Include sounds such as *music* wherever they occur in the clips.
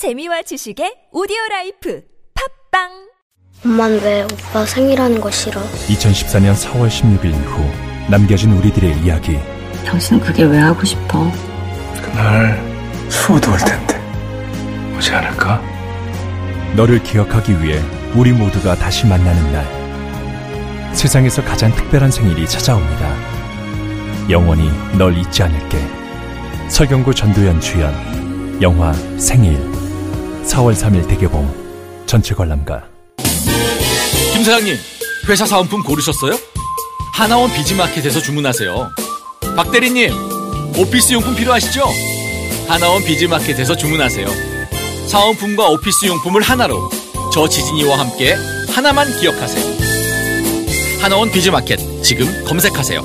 재미와 지식의 오디오 라이프 팝빵! 엄만 왜 오빠 생일하는 거 싫어? 2014년 4월 16일 이후 남겨진 우리들의 이야기. 당신은 그게 왜 하고 싶어? 그날 수호도 올 텐데. 오지 않을까? 너를 기억하기 위해 우리 모두가 다시 만나는 날. 세상에서 가장 특별한 생일이 찾아옵니다. 영원히 널 잊지 않을게. 설경구 전도연 주연. 영화 생일 4월 3일 대개봉 전체 관람가 김 사장님, 회사 사은품 고르셨어요? 하나원 비즈마켓에서 주문하세요. 박 대리님, 오피스 용품 필요하시죠? 하나원 비즈마켓에서 주문하세요. 사은품과 오피스 용품을 하나로 저 지진이와 함께 하나만 기억하세요. 하나원 비즈마켓 지금 검색하세요.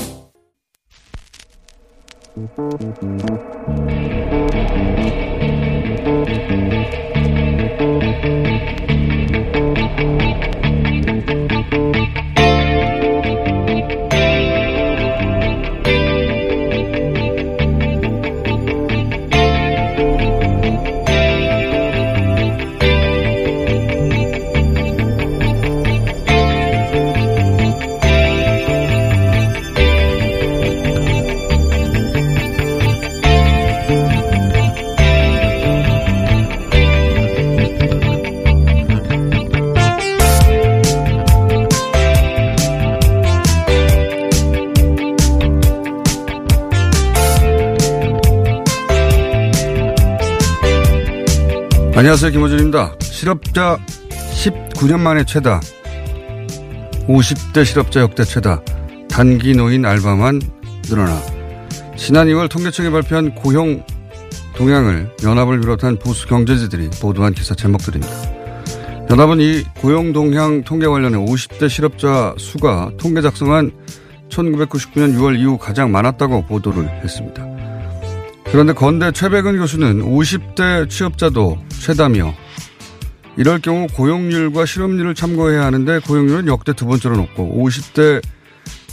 안녕하세요. 김호준입니다. 실업자 19년 만에 최다. 50대 실업자 역대 최다. 단기 노인 알바만 늘어나. 지난 2월 통계청이 발표한 고용 동향을 연합을 비롯한 보수 경제지들이 보도한 기사 제목들입니다. 연합은 이 고용 동향 통계 관련해 50대 실업자 수가 통계 작성한 1999년 6월 이후 가장 많았다고 보도를 했습니다. 그런데 건대 최백은 교수는 50대 취업자도 최다며 이럴 경우 고용률과 실업률을 참고해야 하는데 고용률은 역대 두 번째로 높고 50대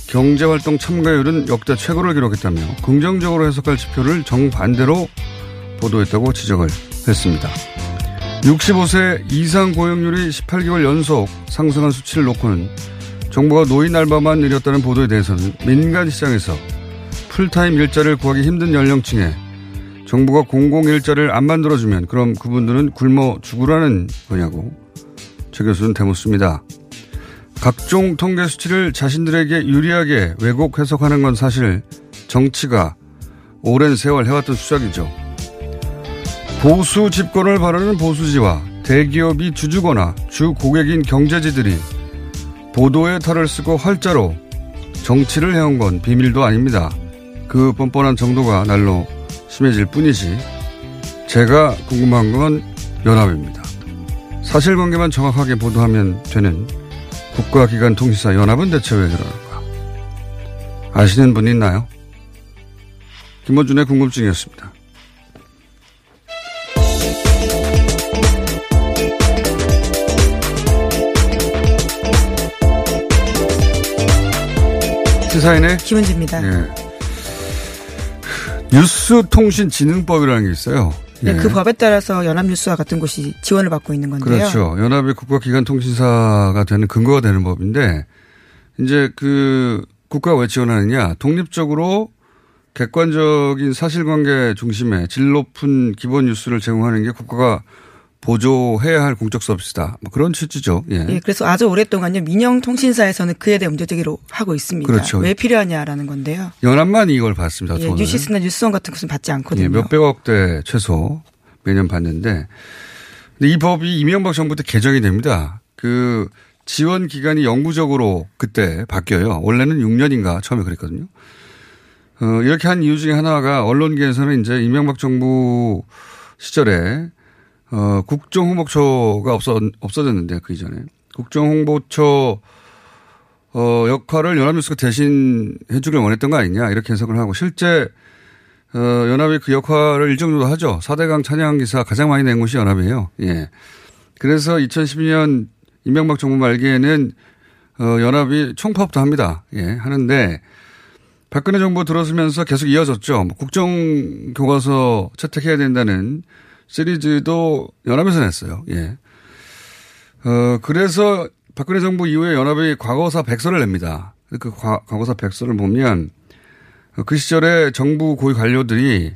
경제활동 참가율은 역대 최고를 기록했다며 긍정적으로 해석할 지표를 정반대로 보도했다고 지적을 했습니다. 65세 이상 고용률이 18개월 연속 상승한 수치를 놓고는 정부가 노인 알바만 늘렸다는 보도에 대해서는 민간 시장에서 풀타임 일자리를 구하기 힘든 연령층에 정부가 공공 일자리를 안 만들어주면 그럼 그분들은 굶어 죽으라는 거냐고 최 교수는 대묻습니다. 각종 통계 수치를 자신들에게 유리하게 왜곡 해석하는 건 사실 정치가 오랜 세월 해왔던 수작이죠. 보수 집권을 바라는 보수지와 대기업이 주주거나 주 고객인 경제지들이 보도의 탈을 쓰고 활자로 정치를 해온 건 비밀도 아닙니다. 그 뻔뻔한 정도가 날로 심해질 뿐이지 제가 궁금한 건 연합입니다. 사실관계만 정확하게 보도하면 되는 국가기관 통신사 연합은 대체 왜 그러는가? 아시는 분 있나요? 김원준의 궁금증이었습니다. 시사인의 김은지입니다. 예. 뉴스통신진흥법이라는 게 있어요. 네, 예. 그 법에 따라서 연합뉴스와 같은 곳이 지원을 받고 있는 건데요. 그렇죠. 연합의 국가기관 통신사가 되는 근거가 되는 법인데 이제 그 국가가 왜 지원하느냐 독립적으로 객관적인 사실관계 중심의 질 높은 기본 뉴스를 제공하는 게 국가가 보조해야 할 공적 서비스다. 뭐 그런 취지죠. 예. 예, 그래서 아주 오랫동안요 민영 통신사에서는 그에 대해 문제 제기로 하고 있습니다. 그렇죠. 왜 필요하냐라는 건데요. 연합만 이걸 받습니다. 예. 뉴시스나 뉴스원 같은 것은 받지 않거든요. 예, 몇 백억대 최소 매년 받는데 근데 이 법이 이명박 정부 때 개정이 됩니다. 그 지원 기간이 영구적으로 그때 바뀌어요. 원래는 6년인가 처음에 그랬거든요. 어, 이렇게 한 이유 중에 하나가 언론계에서는 이제 이명박 정부 시절에 어, 국정홍보처가 없어, 없어졌는데 그 이전에 국정홍보처 어, 역할을 연합뉴스가 대신 해주길 원했던 거 아니냐 이렇게 해석을 하고 실제 어, 연합이 그 역할을 일정 정도 하죠. 4대강 찬양 기사 가장 많이 낸 곳이 연합이에요. 예. 그래서 2012년 이명박 정부 말기에는 어, 연합이 총파업도 합니다. 예. 하는데 박근혜 정부 들어서면서 계속 이어졌죠. 뭐 국정교과서 채택해야 된다는 시리즈도 연합에서 냈어요. 예. 어, 그래서 박근혜 정부 이후에 연합이 과거사 백서를 냅니다. 그 과, 과거사 백서를 보면 그 시절에 정부 고위 관료들이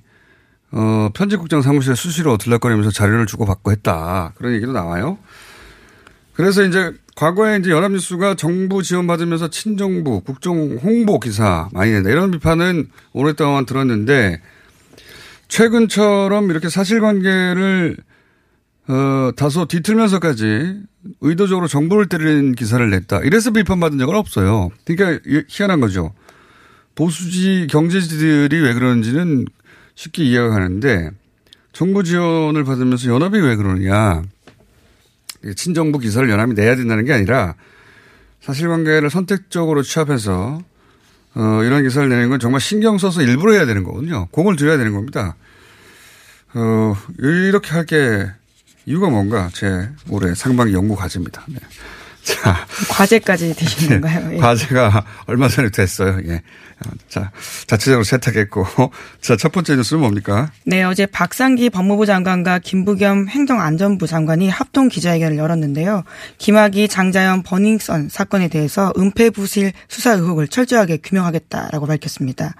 어, 편집국장 사무실에 수시로 들락거리면서 자료를 주고받고 했다. 그런 얘기도 나와요. 그래서 이제 과거에 이제 연합뉴스가 정부 지원받으면서 친정부, 국정 홍보 기사 많이 낸다. 이런 비판은 오랫동안 들었는데 최근처럼 이렇게 사실관계를 어, 다소 뒤틀면서까지 의도적으로 정부를 때리는 기사를 냈다. 이래서 비판받은 적은 없어요. 그러니까 희한한 거죠. 보수지 경제지들이 왜 그러는지는 쉽게 이해가 가는데 정부 지원을 받으면서 연합이 왜 그러느냐. 친정부 기사를 연합이 내야 된다는 게 아니라 사실관계를 선택적으로 취합해서 어, 이런 기사를 내는 건 정말 신경 써서 일부러 해야 되는 거거든요. 공을 들여야 되는 겁니다. 어, 이렇게 할 게 이유가 뭔가 제 올해 상반기 연구 과제입니다. 네. *laughs* 자. 과제까지 되신 건가요? 예. 과제가 얼마 전에 됐어요. 예. 자, 자체적으로 세탁했고. *laughs* 자, 첫 번째 뉴스는 뭡니까? 네, 어제 박상기 법무부 장관과 김부겸 행정안전부 장관이 합동 기자회견을 열었는데요. 김학의 장자연 버닝썬 사건에 대해서 은폐부실 수사 의혹을 철저하게 규명하겠다라고 밝혔습니다.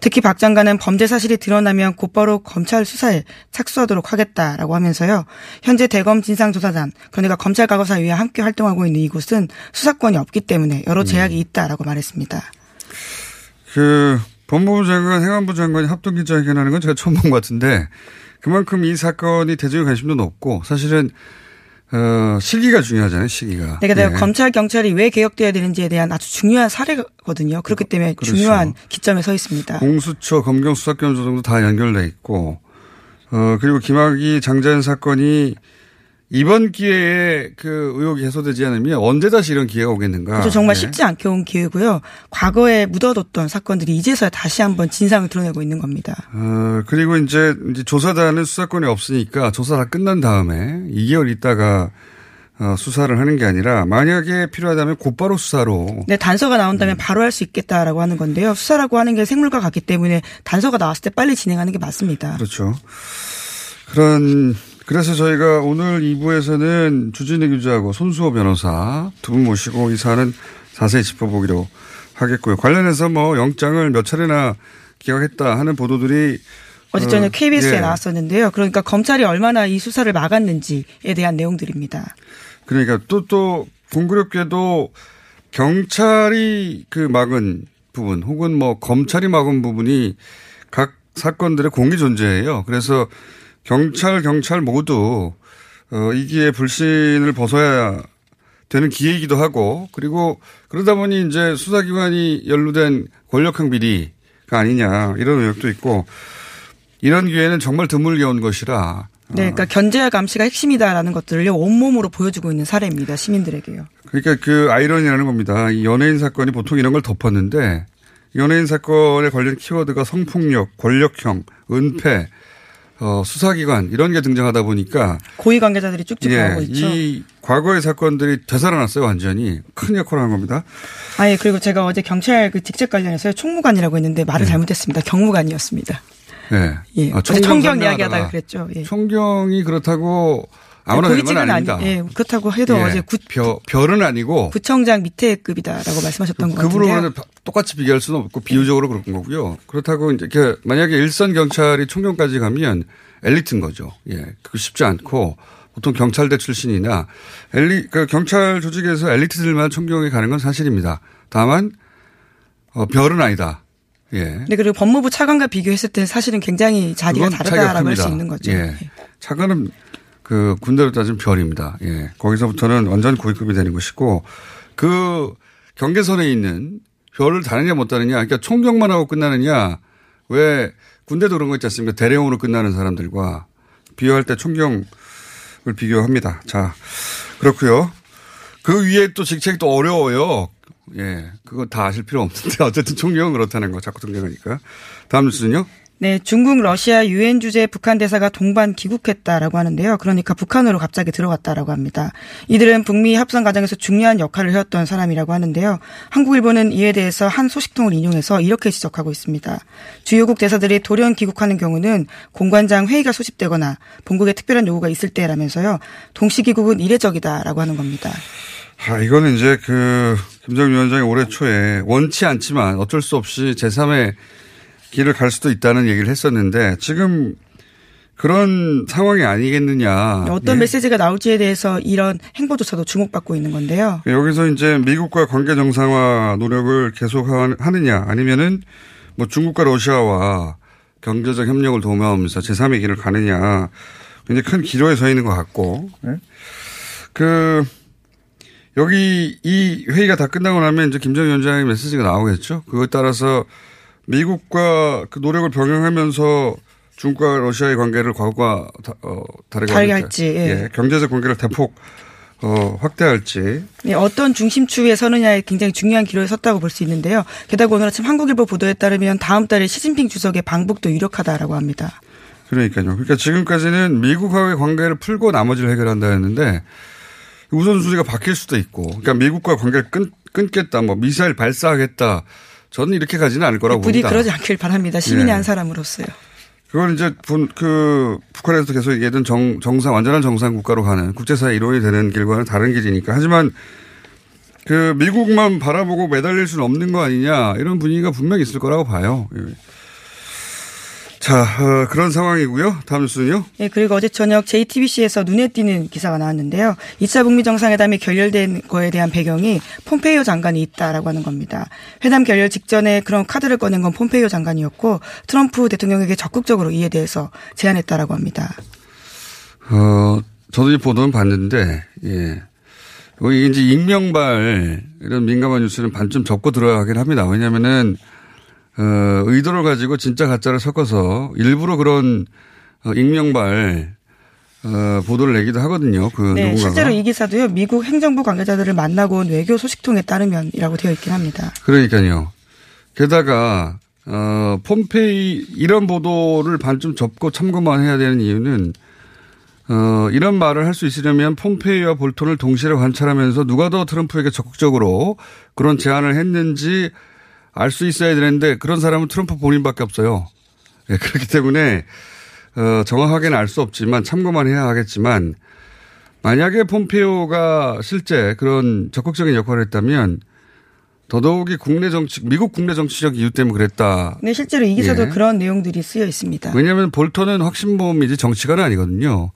특히 박 장관은 범죄 사실이 드러나면 곧바로 검찰 수사에 착수하도록 하겠다라고 하면서요. 현재 대검 진상조사단, 그러니까 검찰 과거사위와 함께 활동하고 있는 이곳은 수사권이 없기 때문에 여러 제약이 음. 있다라고 말했습니다. 그 법무부 장관, 행안부 장관이 합동 기자회견하는 건 제가 처음 본 것 같은데 그만큼 이 사건이 대중의 관심도 높고 사실은 어, 시기가 중요하잖아요, 시기가. 네, 그러니까 네. 검찰, 경찰이 왜 개혁돼야 되는지에 대한 아주 중요한 사례거든요. 그렇기 때문에 그렇죠. 중요한 기점에 서 있습니다. 공수처, 검경 수사권 조정도 다 연결돼 있고, 어, 그리고 김학의 장자연 사건이 이번 기회에 그 의혹이 해소되지 않으면 언제 다시 이런 기회가 오겠는가. 그렇죠. 정말 네. 쉽지 않게 온 기회고요. 과거에 묻어뒀던 사건들이 이제서야 다시 한번 진상을 드러내고 있는 겁니다. 어, 그리고 이제, 이제 조사단은 수사권이 없으니까 조사 다 끝난 다음에 2개월 있다가 어, 수사를 하는 게 아니라 만약에 필요하다면 곧바로 수사로. 네, 단서가 나온다면 음. 바로 할 수 있겠다라고 하는 건데요. 수사라고 하는 게 생물과 같기 때문에 단서가 나왔을 때 빨리 진행하는 게 맞습니다. 그렇죠. 그런 그래서 저희가 오늘 2부에서는 주진희 기자하고 손수호 변호사 두 분 모시고 이 사안은 자세히 짚어보기로 하겠고요. 관련해서 뭐 영장을 몇 차례나 기각했다 하는 보도들이 어제 저녁 어, KBS에 예. 나왔었는데요. 그러니까 검찰이 얼마나 이 수사를 막았는지에 대한 내용들입니다. 그러니까 또, 또, 공교롭게도 경찰이 그 막은 부분 혹은 뭐 검찰이 막은 부분이 각 사건들의 공개 존재예요. 그래서 경찰, 경찰 모두 어, 이기에 불신을 벗어야 되는 기회이기도 하고 그리고 그러다 보니 이제 수사기관이 연루된 권력형 비리가 아니냐 이런 의혹도 있고 이런 기회는 정말 드물게 온 것이라. 네, 그러니까 견제와 감시가 핵심이다라는 것들을 온몸으로 보여주고 있는 사례입니다. 시민들에게요. 그러니까 그 아이러니라는 겁니다. 이 연예인 사건이 보통 이런 걸 덮었는데 연예인 사건에 관련 키워드가 성폭력, 권력형, 은폐, 어, 수사기관 이런 게 등장하다 보니까 고위 관계자들이 쭉쭉 예, 나오고 있죠. 이 과거의 사건들이 되살아났어요 완전히 큰 역할을 한 겁니다. 아예 그리고 제가 어제 경찰 그 직책 관련해서 총무관이라고 했는데 말을 예. 잘못했습니다. 경무관이었습니다. 예. 예. 아, 총경 이야기하다가 그랬죠. 예. 총경이 그렇다고 아무나 되는 건 아닙니다. 아니, 예, 그렇다고 해도 예, 어제 구, 별, 별은 아니고 구청장 밑에 급이다라고 말씀하셨던 그, 것 같은데요. 똑같이 비교할 수는 없고 비유적으로 그런 거고요. 그렇다고 이제 만약에 일선 경찰이 총경까지 가면 엘리트인 거죠. 예, 그거 쉽지 않고 보통 경찰대 출신이나 엘리 그 경찰 조직에서 엘리트들만 총경에 가는 건 사실입니다. 다만 어, 별은 아니다. 예. 네, 그리고 법무부 차관과 비교했을 때 사실은 굉장히 자리가 다르다라고 할 수 있는 거죠. 예. 예. 차관은 그 군대로 따지면 별입니다. 예. 거기서부터는 완전 고위급이 되는 것이고 그 경계선에 있는 별을 다느냐 못 다느냐 그러니까 총경만 하고 끝나느냐 왜 군대도 그런 거 있지 않습니까? 대령으로 끝나는 사람들과 비교할 때 총경을 비교합니다. 자, 그렇고요. 그 위에 또 직책도 어려워요. 예. 그거 다 아실 필요 없는데 *laughs* 어쨌든 총경은 그렇다는 거 자꾸 등장하니까. 다음 뉴스는요? 네, 중국, 러시아 유엔 주재 북한 대사가 동반 귀국했다라고 하는데요. 그러니까 북한으로 갑자기 들어갔다라고 합니다. 이들은 북미 합성 과정에서 중요한 역할을 해왔던 사람이라고 하는데요. 한국일보는 이에 대해서 한 소식통을 인용해서 이렇게 지적하고 있습니다. 주요국 대사들이 돌연 귀국하는 경우는 공관장 회의가 소집되거나 본국에 특별한 요구가 있을 때라면서요. 동시 귀국은 이례적이다라고 하는 겁니다. 아, 이거는 이제 그, 김정일 위원장이 올해 초에 원치 않지만 어쩔 수 없이 제3의 길을 갈 수도 있다는 얘기를 했었는데 지금 그런 상황이 아니겠느냐. 어떤 예. 메시지가 나올지에 대해서 이런 행보조차도 주목받고 있는 건데요. 여기서 이제 미국과 관계 정상화 노력을 계속 하- 하느냐 아니면은 뭐 중국과 러시아와 경제적 협력을 도모하면서 제3의 길을 가느냐 굉장히 큰 기로에 서 있는 것 같고 예. 그 여기 이 회의가 다 끝나고 나면 이제 김정일 위원장의 메시지가 나오겠죠. 그거에 따라서 미국과 그 노력을 병행하면서 중국과 러시아의 관계를 과거와 다, 어, 다르게 다르게 할지, 할지, 예. 예, 경제적 관계를 대폭 어, 확대할지 네, 어떤 중심축에 서느냐에 굉장히 중요한 기로에 섰다고 볼 수 있는데요. 게다가 오늘 아침 한국일보 보도에 따르면 다음 달에 시진핑 주석의 방북도 유력하다라고 합니다. 그러니까요. 그러니까 지금까지는 미국과의 관계를 풀고 나머지를 해결한다 했는데 우선순위가 바뀔 수도 있고, 그러니까 미국과 관계를 끊, 끊겠다, 뭐 미사일 발사하겠다. 저는 이렇게 가지는 않을 거라고 부디 봅니다. 그러지 않길 바랍니다. 시민의 예. 한 사람으로서요. 그걸 이제 분, 그 북한에서 계속 얘기했던 정, 정상 완전한 정상 국가로 가는 국제사회 일원이 되는 길과는 다른 길이니까. 하지만 그 미국만 바라보고 매달릴 수는 없는 거 아니냐 이런 분위기가 분명히 있을 거라고 봐요. 예. 자 어, 그런 상황이고요. 다음 뉴스는요. 예, 그리고 어제 저녁 JTBC에서 눈에 띄는 기사가 나왔는데요. 2차 북미 정상회담이 결렬된 거에 대한 배경이 폼페이오 장관이 있다라고 하는 겁니다. 회담 결렬 직전에 그런 카드를 꺼낸 건 폼페이오 장관이었고 트럼프 대통령에게 적극적으로 이에 대해서 제안했다라고 합니다. 어, 저도 이 보도는 봤는데, 예. 뭐 이게 이제 익명발, 이런 민감한 뉴스는 반쯤 접고 들어가긴 합니다. 왜냐면은, 어, 의도를 가지고 진짜 가짜를 섞어서 일부러 그런, 어, 익명발, 어, 보도를 내기도 하거든요. 그 네, 누군가가. 실제로 이 기사도요. 미국 행정부 관계자들을 만나고 온 외교 소식통에 따르면이라고 되어 있긴 합니다. 그러니까요. 게다가, 어, 폼페이, 이런 보도를 반쯤 접고 참고만 해야 되는 이유는, 어, 이런 말을 할 수 있으려면 폼페이와 볼턴을 동시에 관찰하면서 누가 더 트럼프에게 적극적으로 그런 제안을 했는지 알 수 있어야 되는데 그런 사람은 트럼프 본인밖에 없어요. 예, 그렇기 때문에, 어, 정확하게는 알 수 없지만 참고만 해야 하겠지만 만약에 폼페이오가 실제 그런 적극적인 역할을 했다면 더더욱이 국내 정치, 미국 국내 정치적 이유 때문에 그랬다. 네, 실제로 이 기사도 예. 그런 내용들이 쓰여 있습니다. 왜냐하면 볼턴은 확신범이지 정치가는 아니거든요.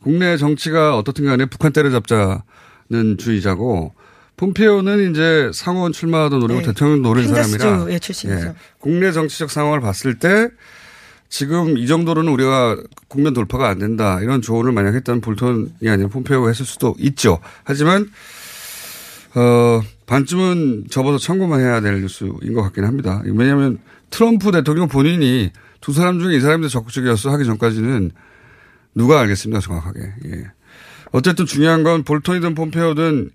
국내 정치가 어떻든 간에 북한 때려잡자는 주의자고 폼페오는 이제 상원 출마하던 노리고 네. 대통령 노린 사람이라 주의 출신이죠. 예. 국내 정치적 상황을 봤을 때 지금 이 정도로는 우리가 국면 돌파가 안 된다 이런 조언을 만약 했다면 볼턴이 아니라 폼페오가 했을 수도 있죠. 하지만 어 반쯤은 접어서 참고만 해야 될 뉴스인 것 같긴 합니다. 왜냐하면 트럼프 대통령 본인이 두 사람 중에 이 사람이 더 적극적이었어 하기 전까지는 누가 알겠습니까 정확하게. 예. 어쨌든 중요한 건 볼턴이든 폼페오든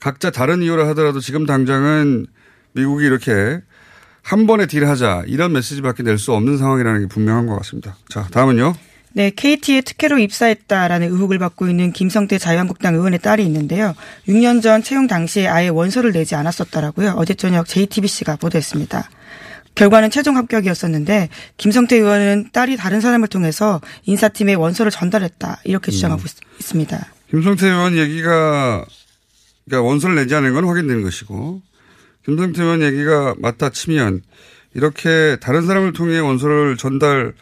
각자 다른 이유를 하더라도 지금 당장은 미국이 이렇게 한 번에 딜하자 이런 메시지밖에 낼 수 없는 상황이라는 게 분명한 것 같습니다. 자 다음은요. 네, KT에 특혜로 입사했다라는 의혹을 받고 있는 김성태 자유한국당 의원의 딸이 있는데요. 6년 전 채용 당시에 아예 원서를 내지 않았었다라고요. 어제 저녁 JTBC가 보도했습니다. 결과는 최종 합격이었었는데 김성태 의원은 딸이 다른 사람을 통해서 인사팀에 원서를 전달했다 이렇게 주장하고 있- 있습니다. 김성태 의원 얘기가 그러니까 원서를 내지 않은 건 확인되는 것이고 김성태 의원 얘기가 맞다 치면 이렇게 다른 사람을 통해 원서를 전달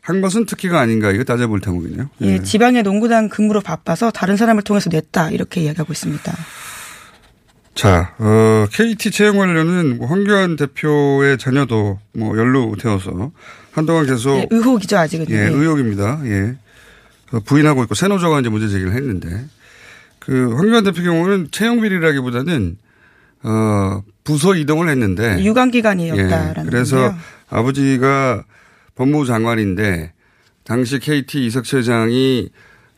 한 것은 특기가 아닌가 이거 따져볼 대목이네요. 예, 지방의 농구단 근무로 바빠서 다른 사람을 통해서 냈다 이렇게 이야기하고 있습니다. 자, 어, KT 채용 관련은 뭐 황교안 대표의 자녀도 뭐 연루되어서 한동안 계속 네, 의혹이죠 아직은. 예, 네. 의혹입니다. 예. 어, 부인하고 있고 세노조가 이제 문제 제기를 했는데 그 황교안 대표 경우는 채용 비리라기보다는 어, 부서 이동을 했는데 유관 기간이었다라는 예, 그래서 건데요. 아버지가 법무부 장관인데 당시 KT 이석철 회장이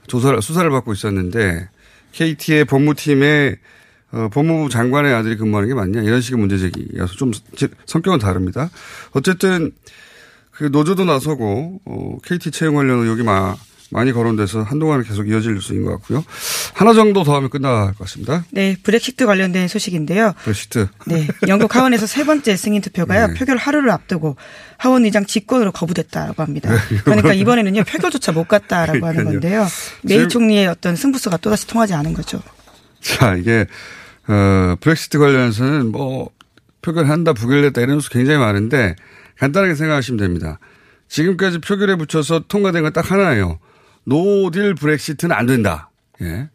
조사를 수사를 받고 있었는데 KT의 법무팀에 어, 법무부 장관의 아들이 근무하는 게 맞냐 이런 식의 문제 제기여서 좀 제- 성격은 다릅니다. 어쨌든 그 노조도 나서고 어, KT 채용 관련 의혹이 마, 많이 거론돼서 한동안 계속 이어질 뉴스인 것 같고요. 하나 정도 더 하면 끝날 것 같습니다. 네, 브렉시트 관련된 소식인데요. 브렉시트. 네, 영국 하원에서 세 번째 승인 투표가요. 네. 표결 하루를 앞두고 하원 의장 직권으로 거부됐다고 합니다. 네, 그러니까 이번에는요 표결조차 못 갔다라고 하는 그러니까요. 건데요. 메이 총리의 어떤 승부수가 또다시 통하지 않은 거죠. 자, 이게, 어, 브렉시트 관련해서는 뭐, 표결한다, 부결됐다 이런 뉴스 굉장히 많은데, 간단하게 생각하시면 됩니다. 지금까지 표결에 붙여서 통과된 건 딱 하나예요. 노딜 브렉시트는 안 된다. 예.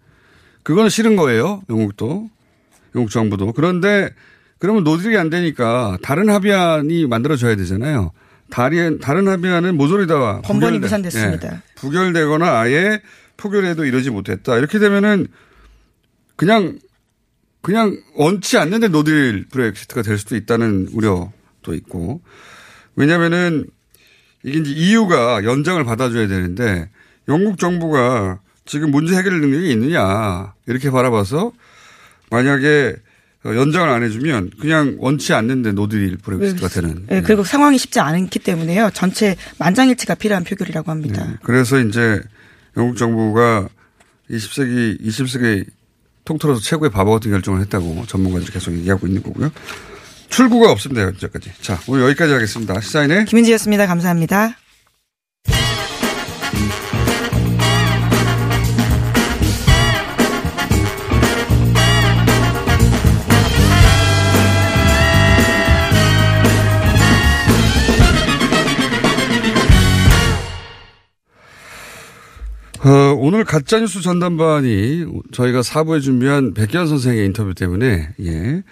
그거는 싫은 거예요. 영국도. 영국 정부도. 그런데, 그러면 no deal이 안 되니까 다른 합의안이 만들어져야 되잖아요. 다른, 다른 합의안은 모조리 다 번번이 부결돼- 무산됐습니다. 예. 부결되거나 아예 표결에도 이르지 못했다. 이렇게 되면은 그냥 그냥 원치 않는데 no deal Brexit가 될 수도 있다는 우려도 있고 왜냐면은 이게 이제 EU가 연장을 받아줘야 되는데 영국 정부가 지금 문제 해결 능력이 있느냐 이렇게 바라봐서 만약에 연장을 안 해주면 그냥 원치 않는데 노딜 브렉시트가 되는. 네, 그리고 상황이 쉽지 않기 때문에요. 전체 만장일치가 필요한 표결이라고 합니다. 네. 그래서 이제 영국 정부가 20세기, 20세기 통틀어서 최고의 바보 같은 결정을 했다고 전문가들이 계속 얘기하고 있는 거고요. 출구가 없습니다, 현재까지. 자, 오늘 여기까지 하겠습니다. 시사인의 김은지였습니다. 감사합니다. 어, 오늘 가짜뉴스 전담반이 저희가 사부에 준비한 백현 선생의 인터뷰 때문에, 예.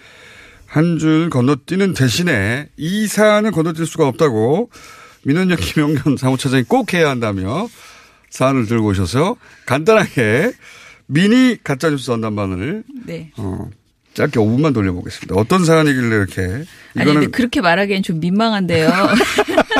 한 줄 건너뛰는 대신에 이 사안은 건너뛸 수가 없다고 민원역 김영현 사무처장이 꼭 해야 한다며 사안을 들고 오셔서 간단하게 미니 가짜뉴스 전담반을 네. 어, 짧게 5분만 돌려보겠습니다. 어떤 사안이길래 이렇게 아니 이거는 근데 그렇게 말하기엔 좀 민망한데요. *laughs*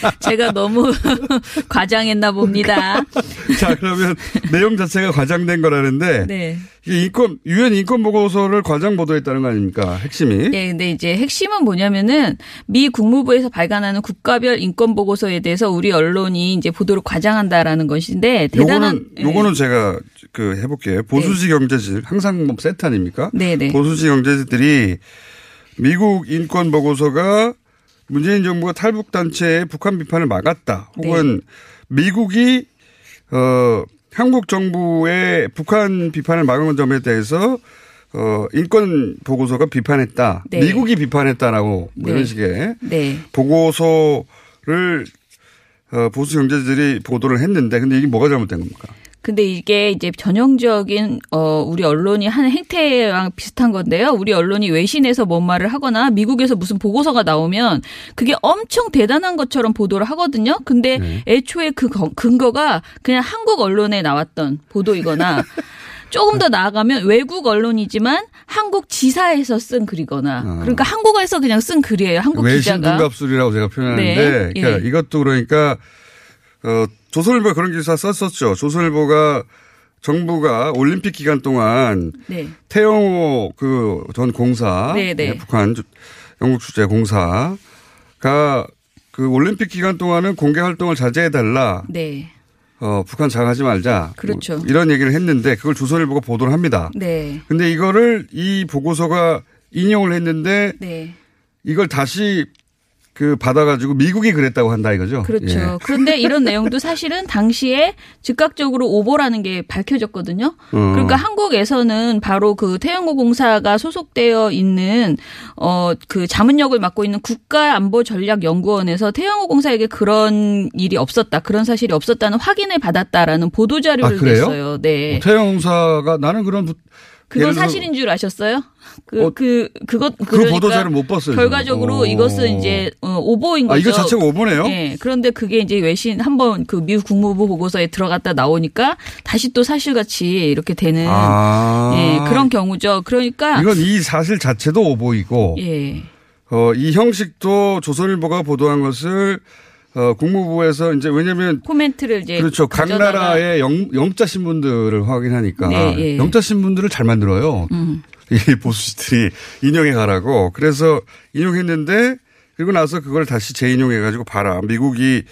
*laughs* 제가 너무 *laughs* 과장했나 봅니다. *laughs* 자 그러면 내용 자체가 과장된 거라는데 네. 이게 인권 유엔 인권 보고서를 과장 보도했다는 거 아닙니까? 핵심이. 네, 근데 이제 핵심은 뭐냐면은 미 국무부에서 발간하는 국가별 인권 보고서에 대해서 우리 언론이 이제 보도를 과장한다라는 것인데 대단한 요거는 요거는 제가 그 해볼게요. 보수지 경제지 항상 뭐 세트 아닙니까? 네, 네. 보수지 경제지들이 미국 인권 보고서가 문재인 정부가 탈북 단체의 북한 비판을 막았다. 혹은 미국이 어 한국 정부의 북한 비판을 막은 점에 대해서 어 인권 보고서가 비판했다. 네. 미국이 비판했다라고 뭐 이런 네. 식의 네. 보고서를 어 보수 경제지들이 보도를 했는데 근데 이게 뭐가 잘못된 겁니까? 근데 이게 이제 전형적인 어 우리 언론이 하는 행태랑 비슷한 건데요. 우리 언론이 외신에서 뭔 말을 하거나 미국에서 무슨 보고서가 나오면 그게 엄청 대단한 것처럼 보도를 하거든요. 근데 네. 애초에 그 거- 근거가 그냥 한국 언론에 나왔던 보도이거나 *laughs* 조금 더 나아가면 외국 언론이지만 한국 지사에서 쓴 글이거나 그러니까 한국어에서 그냥 쓴 글이에요. 한국 아. 외신 기자가. dun갑술이라고 제가 표현하는데 네, 그러니까 예. 이것도 그러니까 어 조선일보가 그런 기사 썼었죠. 조선일보가 정부가 올림픽 기간 동안 네. 태영호 그 전 공사 네, 네. 예, 북한 주- 영국 주재 공사가 그 올림픽 기간 동안은 공개 활동을 자제해 달라. 네. 어 북한 장하지 말자. 그렇죠. 뭐 이런 얘기를 했는데 그걸 조선일보가 보도를 합니다. 네. 근데 이거를 이 보고서가 인용을 했는데 네. 이걸 다시 그 받아가지고 미국이 그랬다고 한다 이거죠. 그렇죠. 예. 그런데 이런 내용도 사실은 당시에 즉각적으로 오보라는 게 밝혀졌거든요. 어. 그러니까 한국에서는 바로 그 태영호 공사가 소속되어 있는 어 그 자문역을 맡고 있는 국가안보전략연구원에서 태영호 공사에게 그런 일이 없었다, 그런 사실이 없었다는 확인을 받았다라는 보도 자료를 아? 냈어요. 네. 태영사가 나는 그런 부- 들어서 사실인 줄 아셨어요? 그, 어, 그, 그것, 그 그러니까 보도자를 못 봤어요. 결과적으로 저는. 이것은 오. 이제 어, 오보인 거죠. 아 이거 자체가 오보네요. 예. 그런데 그게 이제 외신 한번 그 미국 국무부 보고서에 들어갔다 나오니까 다시 또 사실같이 이렇게 되는 아. 예, 그런 경우죠. 그러니까 이건 이 사실 자체도 오보이고 예. 어, 이 형식도 조선일보가 보도한 것을 어, 국무부에서 이제 왜냐하면 코멘트를 이제 그렇죠. 각 나라의 영, 영자 신문들을 확인하니까 네, 예. 영자 신문들을 잘 만들어요. 음. 이 보수지들이 인용해 가라고. 그래서 인용했는데 그리고 나서 그걸 다시 재인용해 가지고 봐라. 미국이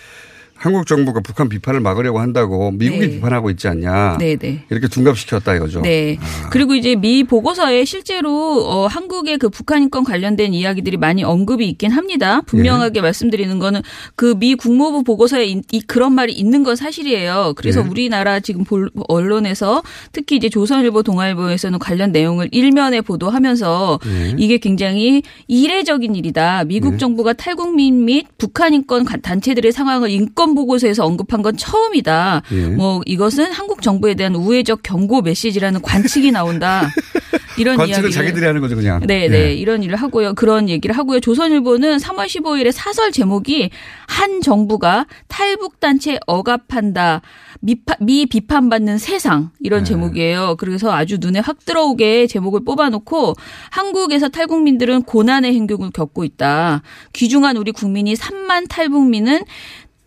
한국 정부가 북한 비판을 막으려고 한다고 미국이 네. 비판하고 있지 않냐. 네, 네. 이렇게 둔갑시켰다 이거죠. 네. 그리고 이제 미 보고서에 실제로 어, 한국의 그 북한 인권 관련된 이야기들이 많이 언급이 있긴 합니다. 분명하게 말씀드리는 거는 그 미 국무부 보고서에 이, 이 그런 말이 있는 건 사실이에요. 그래서 네. 우리나라 지금 볼, 언론에서 특히 이제 조선일보, 동아일보에서는 관련 내용을 일면에 보도하면서 네. 이게 굉장히 이례적인 일이다. 미국 네. 정부가 탈국민 및 북한 인권 가- 단체들의 상황을 인권 보고서에서 언급한 건 처음이다. 예. 뭐 이것은 한국 정부에 대한 우회적 경고 메시지라는 관측이 나온다. *laughs* 이런 관측은 이야기를 자기들이 하는 거죠 그냥. 네, 예. 네. 이런 일을 하고요. 그런 얘기를 하고요. 조선일보는 3월 15일에 사설 제목이 한 정부가 탈북 단체 억압한다. 미파, 미 비판받는 세상 이런 네. 제목이에요. 그래서 아주 눈에 확 들어오게 제목을 뽑아놓고 한국에서 탈북민들은 고난의 행복을 겪고 있다. 귀중한 우리 국민이 3만 탈북민은 저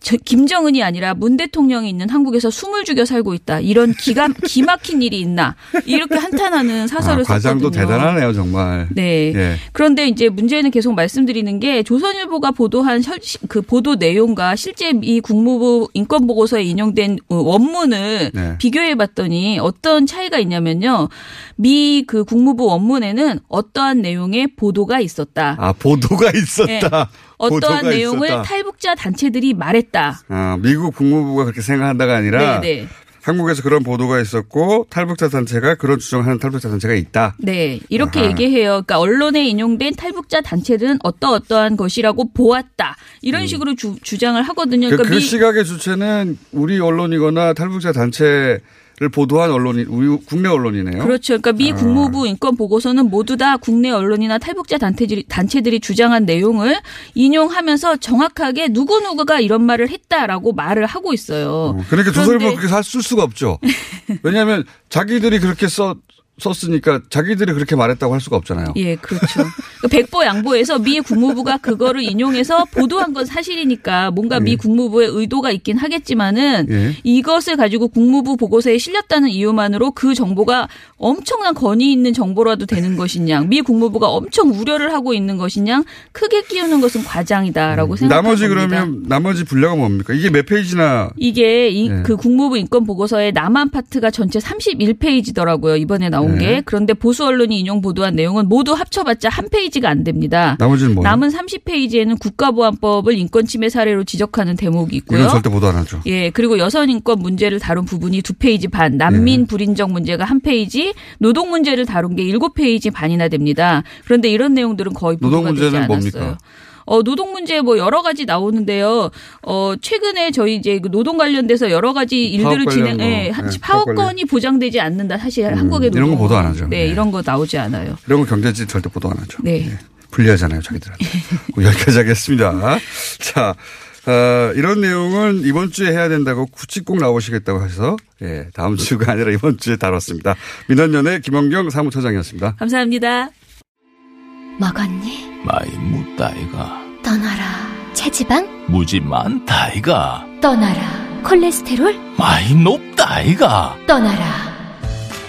김정은이 아니라 문 대통령이 있는 한국에서 숨을 죽여 살고 있다. 이런 기가 *laughs* 기막힌 일이 있나 이렇게 한탄하는 사설을 아, 과장도 썼거든요. 대단하네요 정말. 네. 예. 그런데 이제 문제는 계속 말씀드리는 게 조선일보가 보도한 실- 그 보도 내용과 실제 이 국무부 인권 보고서에 인용된 어, 원문을 네. 비교해 봤더니 어떤 차이가 있냐면요. 미 그 국무부 원문에는 어떠한 내용의 보도가 있었다. 아 보도가 있었다. 네. 어떠한 내용을 있었다. 탈북자 단체들이 말했다. 아, 미국 국무부가 그렇게 생각한다가 아니라 네, 네. 한국에서 그런 보도가 있었고 탈북자 단체가 그런 주장하는 탈북자 단체가 있다. 네, 이렇게 아하. 얘기해요. 그러니까 언론에 인용된 탈북자 단체들은 어떠 어떠한 것이라고 보았다. 이런 식으로 주, 주장을 하거든요. 음. 그, 그러니까 그 미- 시각의 주체는 우리 언론이거나 탈북자 단체를 보도한 언론이 우리 국내 언론이네요. 그렇죠. 그러니까 미 아. 국무부 인권 보고서는 모두 다 국내 언론이나 탈북자 단체들이, 단체들이 주장한 내용을 인용하면서 정확하게 누구 누구가 이런 말을 했다라고 말을 하고 있어요. 그러니까 그런데- 조선일보 그렇게 살- 쓸 수가 없죠. *laughs* 왜냐하면 자기들이 그렇게 써 썼으니까 자기들이 그렇게 말했다고 할 수가 없잖아요. 예, 그렇죠. 그러니까 백보 양보해서 미 국무부가 그거를 인용해서 보도한 건 사실이니까 뭔가 미 국무부의 의도가 있긴 하겠지만은 예. 이것을 가지고 국무부 보고서에 실렸다는 이유만으로 그 정보가 엄청난 권위 있는 정보라도 되는 것이냐, 미 국무부가 엄청 우려를 하고 있는 것이냐, 크게 끼우는 것은 과장이다라고 생각합니다. 나머지 그러면 나머지 분량은 뭡니까? 이게 몇 페이지나 이게 이, 네. 그 국무부 인권 보고서의 남한 파트가 전체 31페이지더라고요. 이번에 나온 네. 게. 그런데 보수 언론이 인용 보도한 내용은 모두 합쳐봤자 한 페이지가 안 됩니다. 나머지는 뭐예요? 남은 30페이지에는 국가보안법을 인권 침해 사례로 지적하는 대목이 있고요. 이건 절대 보도 안 하죠. 예, 그리고 여성 인권 문제를 다룬 부분이 두 페이지 반, 난민 불인정 문제가 한 페이지, 노동 문제를 다룬 게 일곱 페이지 반이나 됩니다. 그런데 이런 내용들은 거의 보도가 되지 문제는 않았어요. 뭡니까? 어, 노동 문제 뭐 여러 가지 나오는데요. 어, 최근에 저희 이제 그 노동 관련돼서 여러 가지 일들을 진행, 예, 네, 파업 파업권이 보장되지 않는다. 사실 한국의 노동. 이런 거 보도 안 하죠. 네, 네. 이런 거 나오지 않아요. 이런 거 경제지 절대 보도 안 하죠. 네. 불리하잖아요, 자기들한테. *laughs* 여기까지 하겠습니다. 자, 어, 이런 내용은 이번 주에 해야 된다고 굳이 꼭 나오시겠다고 해서, 예, 다음 주가 아니라 이번 주에 다뤘습니다. 민원연의 김원경 사무처장이었습니다. 감사합니다. 먹었니? 많이 묻다이가 떠나라. 체지방? 무지 많다 이가 떠나라. 콜레스테롤? 많이 높다 이가 떠나라.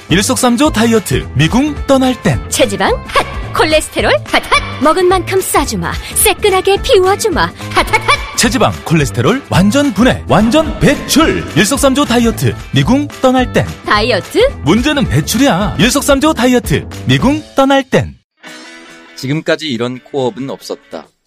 일석삼조 다이어트 미궁 떠날 땐 체지방? 핫! 콜레스테롤? 핫! 핫! 먹은 만큼 싸주마. 새끈하게 비워주마. 핫! 핫! 핫! 체지방 콜레스테롤 완전 분해 완전 배출 일석삼조 다이어트 미궁 떠날 땐 다이어트? 문제는 배출이야 일석삼조 다이어트 미궁 떠날 땐 지금까지 이런 코업은 없었다.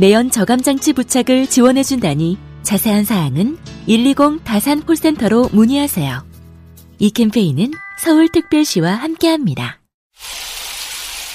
내연 저감 장치 부착을 지원해 준다니 자세한 사항은 120 다산 콜센터로 문의하세요. 이 캠페인은 서울특별시와 함께합니다.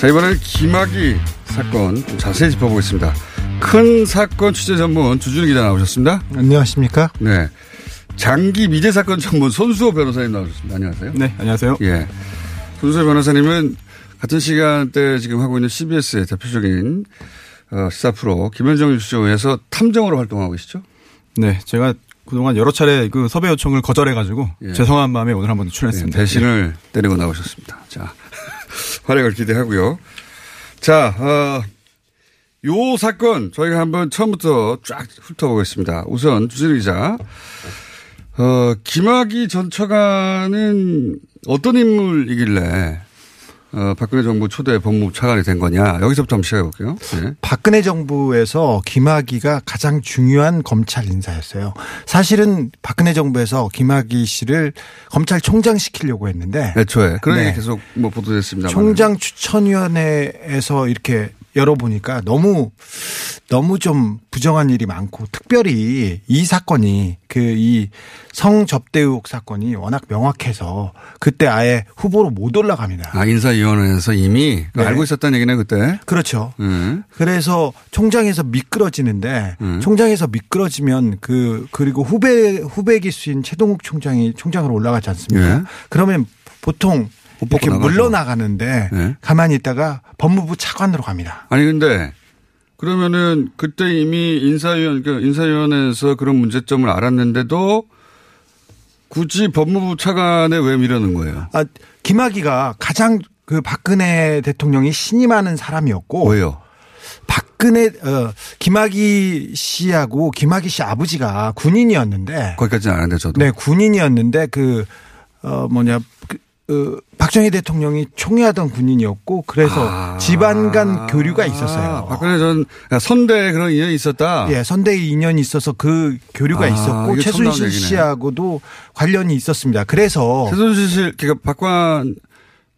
자, 이번에는 김학의 사건 좀 자세히 짚어보겠습니다. 큰 사건 취재 전문 주준희 기자 나오셨습니다. 안녕하십니까? 네. 장기 미제 사건 전문 손수호 변호사님 나오셨습니다. 안녕하세요. 네, 안녕하세요. 예. 손수호 변호사님은 같은 시간대 지금 하고 있는 CBS의 대표적인 어, 시사 프로 김현정 뉴스쇼에서 탐정으로 활동하고 계시죠? 네, 제가 그동안 여러 차례 그 섭외 요청을 거절해가지고 예. 죄송한 마음에 오늘 한번 출연했습니다. 네, 대신을 때리고 나오셨습니다. 자, 활약을 기대하고요. 자, 어, 요 사건 저희가 한번 처음부터 쫙 훑어보겠습니다. 우선 주진우 기자, 어, 김학의 전 처관은 어떤 인물이길래 어, 박근혜 정부 초대 법무부 차관이 된 거냐 여기서부터 한번 시작해 볼게요. 네. 박근혜 정부에서 김학의가 가장 중요한 검찰 인사였어요. 사실은 박근혜 정부에서 김학의 씨를 검찰총장 시키려고 했는데 애초에 그런 네. 얘기 계속 뭐 보도됐습니다. 총장 추천위원회에서 이렇게 열어보니까 너무 너무 좀 부정한 일이 많고 특별히 이 사건이 그 이 성접대 의혹 사건이 워낙 명확해서 그때 아예 후보로 못 올라갑니다. 아 인사위원회에서 이미 네. 알고 있었다는 얘기네 그때. 그렇죠. 음. 그래서 총장에서 미끄러지는데 음. 총장에서 미끄러지면 그 그리고 후배 후배 기수인 최동욱 총장이 총장으로 올라가지 않습니까? 예. 그러면 보통 이렇게 나가죠. 물러나가는데 예. 가만히 있다가 법무부 차관으로 갑니다. 아니 근데 그러면은 그때 이미 인사위원 그 인사위원회에서 그런 문제점을 알았는데도 굳이 법무부 차관에 왜 미려는 거예요? 아, 김학의가 가장 그 박근혜 대통령이 신임하는 사람이었고 왜요? 박근혜 어 김학의 씨하고 김학의 씨 아버지가 군인이었는데 거기까지는 아는데 저도. 네, 군인이었는데 그, 어, 뭐냐, 그, 어, 박정희 대통령이 총애하던 군인이었고 그래서 집안 간 교류가 있었어요. 아, 박근혜 전 선대에 그런 인연이 있었다. 예, 선대의 인연이 있어서 그 교류가 아, 있었고 최순실. 씨하고도 관련이 있었습니다. 그래서 최순실 씨, 그러니까 박관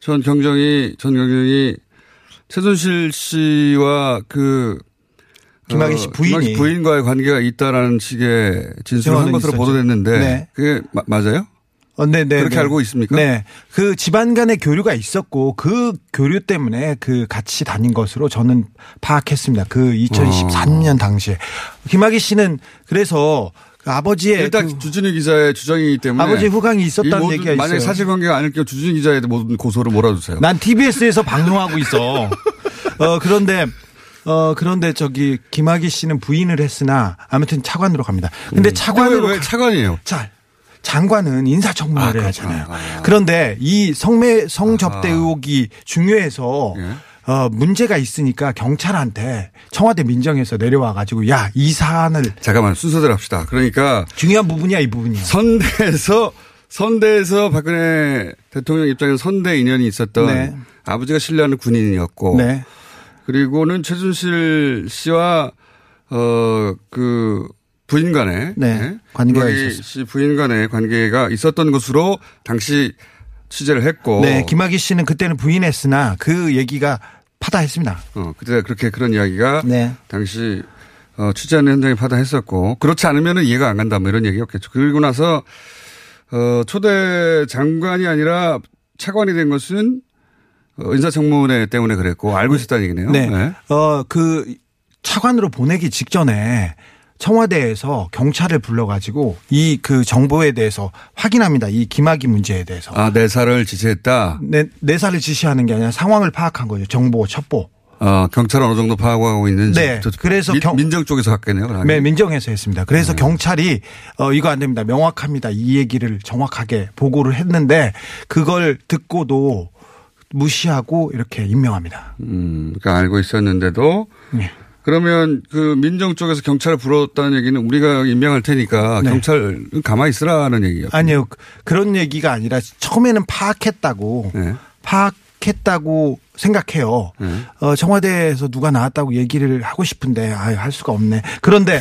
전 경정이 전 경정이 최순실 씨와 그 김학의 씨 부인이 김학의 부인과의 관계가 있다라는 식의 진술을 한 것으로 있었죠. 보도됐는데 네. 그게 마- 맞아요? 어, 네, 네. 그렇게 네. 알고 있습니까? 네. 그 집안 간의 교류가 있었고 그 교류 때문에 그 같이 다닌 것으로 저는 파악했습니다. 그 2023년 당시에. 김학의 씨는 그래서 그 아버지의 일단 그 주진우 기자의 주장이기 때문에 아버지의 후광이 있었다는 얘기가 만약에 있어요. 사실관계가 아닐 경우 주진우 기자의 모든 고소를 몰아주세요. 난 TBS에서 방송하고 있어. 어, 그런데 어, 그런데 저기 김학의 씨는 부인을 했으나 아무튼 차관으로 갑니다. 근데 음. 차관으로 왜, 왜 가- 차관이에요? 자, 장관은 인사청문회를 아, 하잖아요. 그렇구나. 그런데 이 성매 성접대. 의혹이 중요해서 예. 어, 문제가 있으니까 경찰한테 청와대 민정에서 내려와 가지고 야, 이 사안을 잠깐만 순서대로 합시다. 그러니까 중요한 부분이야, 이 부분이야. 선대에서 선대에서 박근혜 대통령 입장에서 선대 인연이 있었던 네. 아버지가 신뢰하는 군인이었고 네. 그리고는 최순실 씨와 어그 부인 간에 네, 관계가 김학의 있었어요. 씨 부인 간의 관계가 있었던 것으로 당시 취재를 했고 네, 김학의 씨는 그때는 부인했으나 그 얘기가 파다했습니다. 어 그때 그렇게 그런 이야기가 네. 당시 어, 취재하는 현장에 파다했었고 그렇지 않으면은 이해가 안 간다 뭐 이런 얘기였겠죠. 그리고 나서 어, 초대 장관이 아니라 차관이 된 것은 어, 인사청문회 때문에 그랬고 알고 있었다는 얘기네요. 네. 어, 그 차관으로 보내기 직전에 청와대에서 경찰을 불러가지고 이 그 정보에 대해서 확인합니다. 이 김학의 문제에 대해서. 아, 내사를 지시했다. 내, 내사를 지시하는 게 아니라 상황을 파악한 거죠. 정보, 첩보. 어, 경찰은 어느 정도 파악하고 있는지. 네. 저- 그래서 민, 경- 민정 쪽에서 갔겠네요. 네, 민정에서 했습니다. 음. 그래서 경찰이 어 이거 안 됩니다. 명확합니다. 이 얘기를 정확하게 보고를 했는데 그걸 듣고도 무시하고 이렇게 임명합니다. 음, 그러니까 알고 있었는데도 네. 그러면 그 민정 쪽에서 경찰을 불렀다는 얘기는 우리가 임명할 테니까 네. 경찰 가만히 있으라는 얘기예요. 아니요. 그- 그런 얘기가 아니라 처음에는 파악했다고 네. 파악했다고 생각해요. 어, 청와대에서 누가 나왔다고 얘기를 하고 싶은데 아, 할 수가 없네. 그런데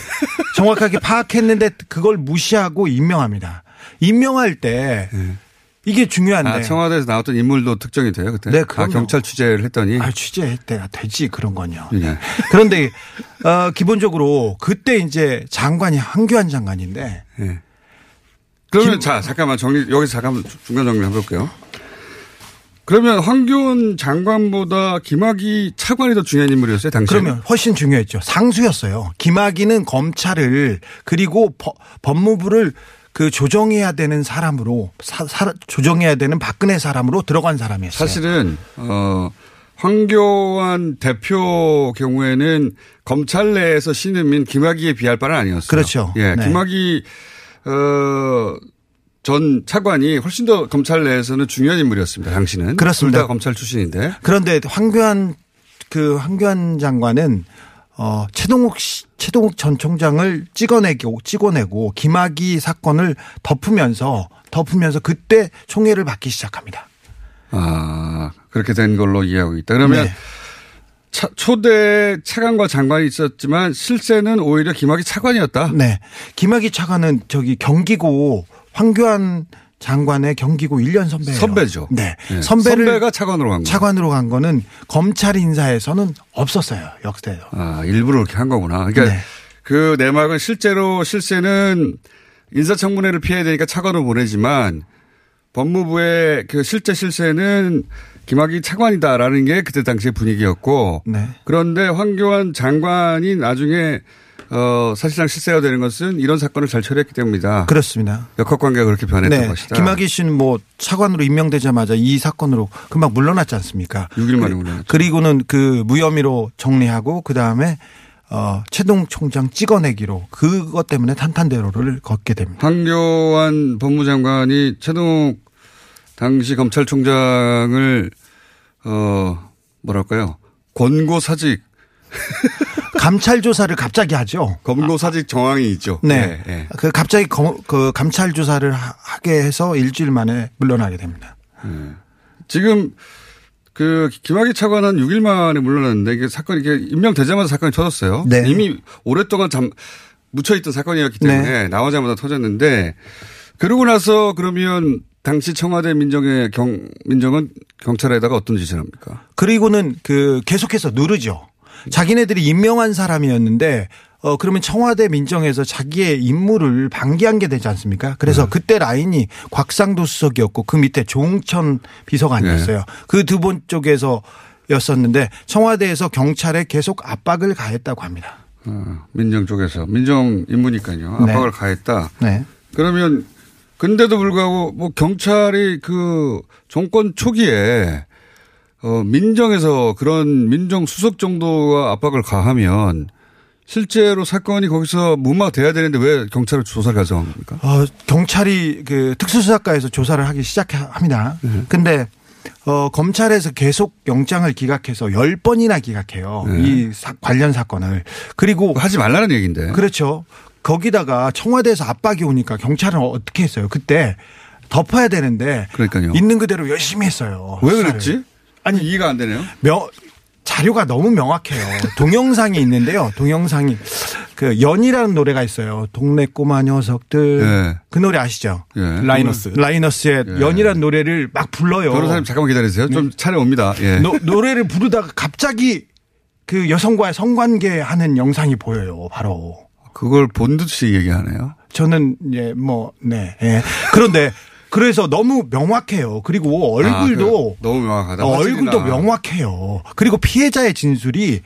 정확하게 *laughs* 파악했는데 그걸 무시하고 임명합니다. 임명할 때 이게 중요한데. 아, 청와대에서 나왔던 인물도 특정이 돼요, 그때? 네, 아. 경찰 취재를 했더니. 아, 취재 때가 되지 그런 건요. 네. 그런데 어, 기본적으로 그때 이제 장관이 황교안 장관인데 네. 그러면 자, 잠깐만 정리, 여기서 잠깐만 중간 정리 해볼게요. 그러면 황교안 장관보다 김학의 차관이 더 중요한 인물이었어요, 당시에? 그러면 훨씬 중요했죠. 상수였어요. 김학의는 검찰을 그리고 법- 법무부를 그 조정해야 되는 사람으로 사- 사- 조정해야 되는 박근혜 사람으로 들어간 사람이었어요. 사실은, 어, 황교안 대표 경우에는 검찰 내에서 신임인 김학의에 비할 바는 아니었어요. 그렇죠. 예, 네. 김학의, 어, 전 차관이 훨씬 더 검찰 내에서는 중요한 인물이었습니다, 당시는. 그렇습니다. 둘다 검찰 출신인데. 그런데 황교안 그 황교안 장관은 어 최동욱 씨, 최동욱 전 총장을 찍어내고 찍어내고 김학의 사건을 덮으면서 덮으면서 그때 총애를 받기 시작합니다. 아, 그렇게 된 걸로 이해하고 있다. 그러면 네. 차- 초대 차관과 장관이 있었지만 실세는 오히려 김학의 차관이었다. 네. 김학의 차관은 저기 경기고 황교안 장관의 경기고 1년 선배예요. 선배죠. 네. 네. 선배를 선배가 차관으로 간 거예요. 차관으로 간 거는 검찰 인사에서는 없었어요. 역대로. 아, 일부러 그렇게 한 거구나. 그러니까 네. 그 내막은 실제로 실세는 인사청문회를 피해야 되니까 차관으로 보내지만 법무부의 그 실제 실세는 김학의 차관이다라는 게 그때 당시의 분위기였고 네. 그런데 황교안 장관이 나중에 어 사실상 실세가 되는 것은 이런 사건을 잘 처리했기 때문이다. 그렇습니다. 역학 관계가 그렇게 변했던 네. 것이다. 김학의 씨는 뭐 차관으로 임명되자마자 이 사건으로 금방 물러났지 않습니까? 6일 만에 물러났죠. 그리고는 그 무혐의로 정리하고 그 다음에 어, 최동 총장 찍어내기로 그것 때문에 탄탄대로를 걷게 됩니다. 황교안 법무장관이 최동욱 당시 검찰총장을 어 뭐랄까요 권고사직 *laughs* 감찰 조사를 갑자기 하죠. 검고사직 정황이 있죠. 네. 예, 예. 그 갑자기 검- 그 감찰 조사를 하- 하게 해서 일주일 만에 물러나게 됩니다. 지금 그 김학의 차관 한 6일 만에 물러났는데 이게 사건이 이게 임명되자마자 사건이 터졌어요. 네. 이미 오랫동안 잠 묻혀 있던 사건이었기 때문에 네. 나오자마자 터졌는데 그러고 나서 그러면 당시 청와대 민정의 경 민정은 경찰에다가 어떤 짓을 합니까? 그리고는 그 계속해서 누르죠. 자기네들이 임명한 사람이었는데 어 그러면 청와대 민정에서 자기의 임무를 방기한 게 되지 않습니까? 그래서 그때 라인이 곽상도 수석이었고 그 밑에 조응천 비서관이었어요. 그두분 쪽에서 였었는데 청와대에서 경찰에 계속 압박을 가했다고 합니다. 어, 민정 쪽에서 민정 임무니까요 네. 압박을 가했다. 네. 그러면 근데도 불구하고 뭐 경찰이 그 정권 초기에 어 민정에서 그런 민정 수석 정도가 압박을 가하면 실제로 사건이 거기서 무마돼야 되는데 왜 경찰을 조사를 가져간 겁니까? 어, 경찰이 그 특수수사과에서 조사를 하기 시작합니다. 네. 근데 어, 검찰에서 계속 영장을 기각해서 10번이나 기각해요. 네. 이 사- 관련 사건을. 그리고 하지 말라는 얘기인데. 그렇죠. 거기다가 청와대에서 압박이 오니까 경찰은 어떻게 했어요? 그때 덮어야 되는데 그러니까요. 있는 그대로 열심히 했어요. 왜. 그랬지? 아니 이해가 안 되네요. 명, 자료가 너무 명확해요. 동영상이 있는데요. 동영상이 그 연이라는 노래가 있어요. 동네 꼬마 녀석들. 예. 그 노래 아시죠? 예. 라이너스. 라이너스의 예. 연이라는 노래를 막 불러요. 변호사님 잠깐만 기다리세요. 좀 차례 옵니다. 예. 노, 노래를 부르다가 갑자기 그 여성과의 성관계 하는 영상이 보여요. 바로. 그걸 본 듯이 얘기하네요. 저는 예, 뭐 네. 예. 그런데 그래서 너무 명확해요. 그리고 얼굴도 아, 그 너무 명확하다. 어. 얼굴도 명확해요. 그리고 피해자의 진술이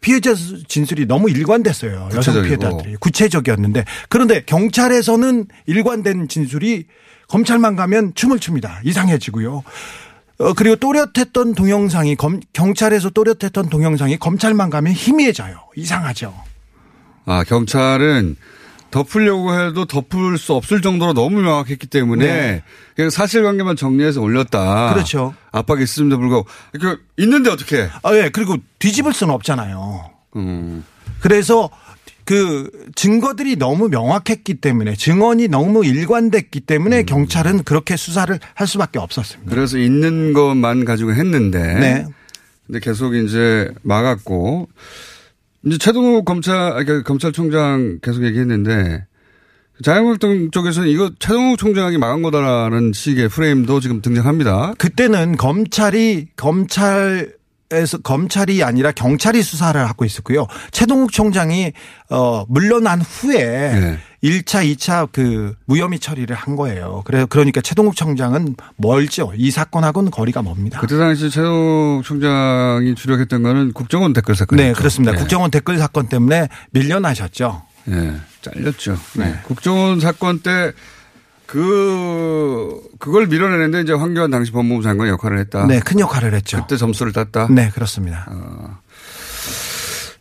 피해자 진술이 너무 일관됐어요. 여성. 피해자들이 구체적이었는데 그런데 경찰에서는 일관된 진술이 검찰만 가면 춤을 춥니다. 이상해지고요. 어, 그리고 또렷했던 동영상이 검, 경찰에서 또렷했던 동영상이 검찰만 가면 희미해져요. 이상하죠. 아, 경찰은 덮으려고 해도 덮을 수 없을 정도로 너무 명확했기 때문에 네. 그냥 사실관계만 정리해서 올렸다. 그렇죠. 압박이 있음에도 불구하고 그 있는데 어떻게? 아, 예. 그리고 뒤집을 수는 없잖아요. 음. 그래서 그 증거들이 너무 명확했기 때문에 증언이 너무 일관됐기 때문에 경찰은 그렇게 수사를 할 수밖에 없었습니다. 그래서 있는 것만 가지고 했는데. 네. 근데 계속 이제 막았고 이제 최동욱 검찰 그러니까 검찰총장 계속 얘기했는데 자유한국당 쪽에서는 이거 최동욱 총장이 막은 거다라는 식의 프레임도 지금 등장합니다. 그때는 검찰이 검찰 에서 검찰이 아니라 경찰이 수사를 하고 있었고요. 최동욱 총장이 어 물러난 후에 네. 1차, 2차 그 무혐의 처리를 한 거예요. 그래서 그러니까 최동욱 총장은 멀죠. 이 사건하고는 거리가 멉니다. 그때 당시 최동욱 총장이 주력했던 거는 국정원 댓글 사건. 네, 그렇습니다. 국정원 댓글 사건 때문에 밀려나셨죠. 네, 잘렸죠. 네. 국정원 사건 때 그, 그걸 밀어내는데 이제 황교안 당시 법무부 장관이 역할을 했다. 네, 큰 역할을 했죠. 그때 점수를 땄다. 네, 그렇습니다.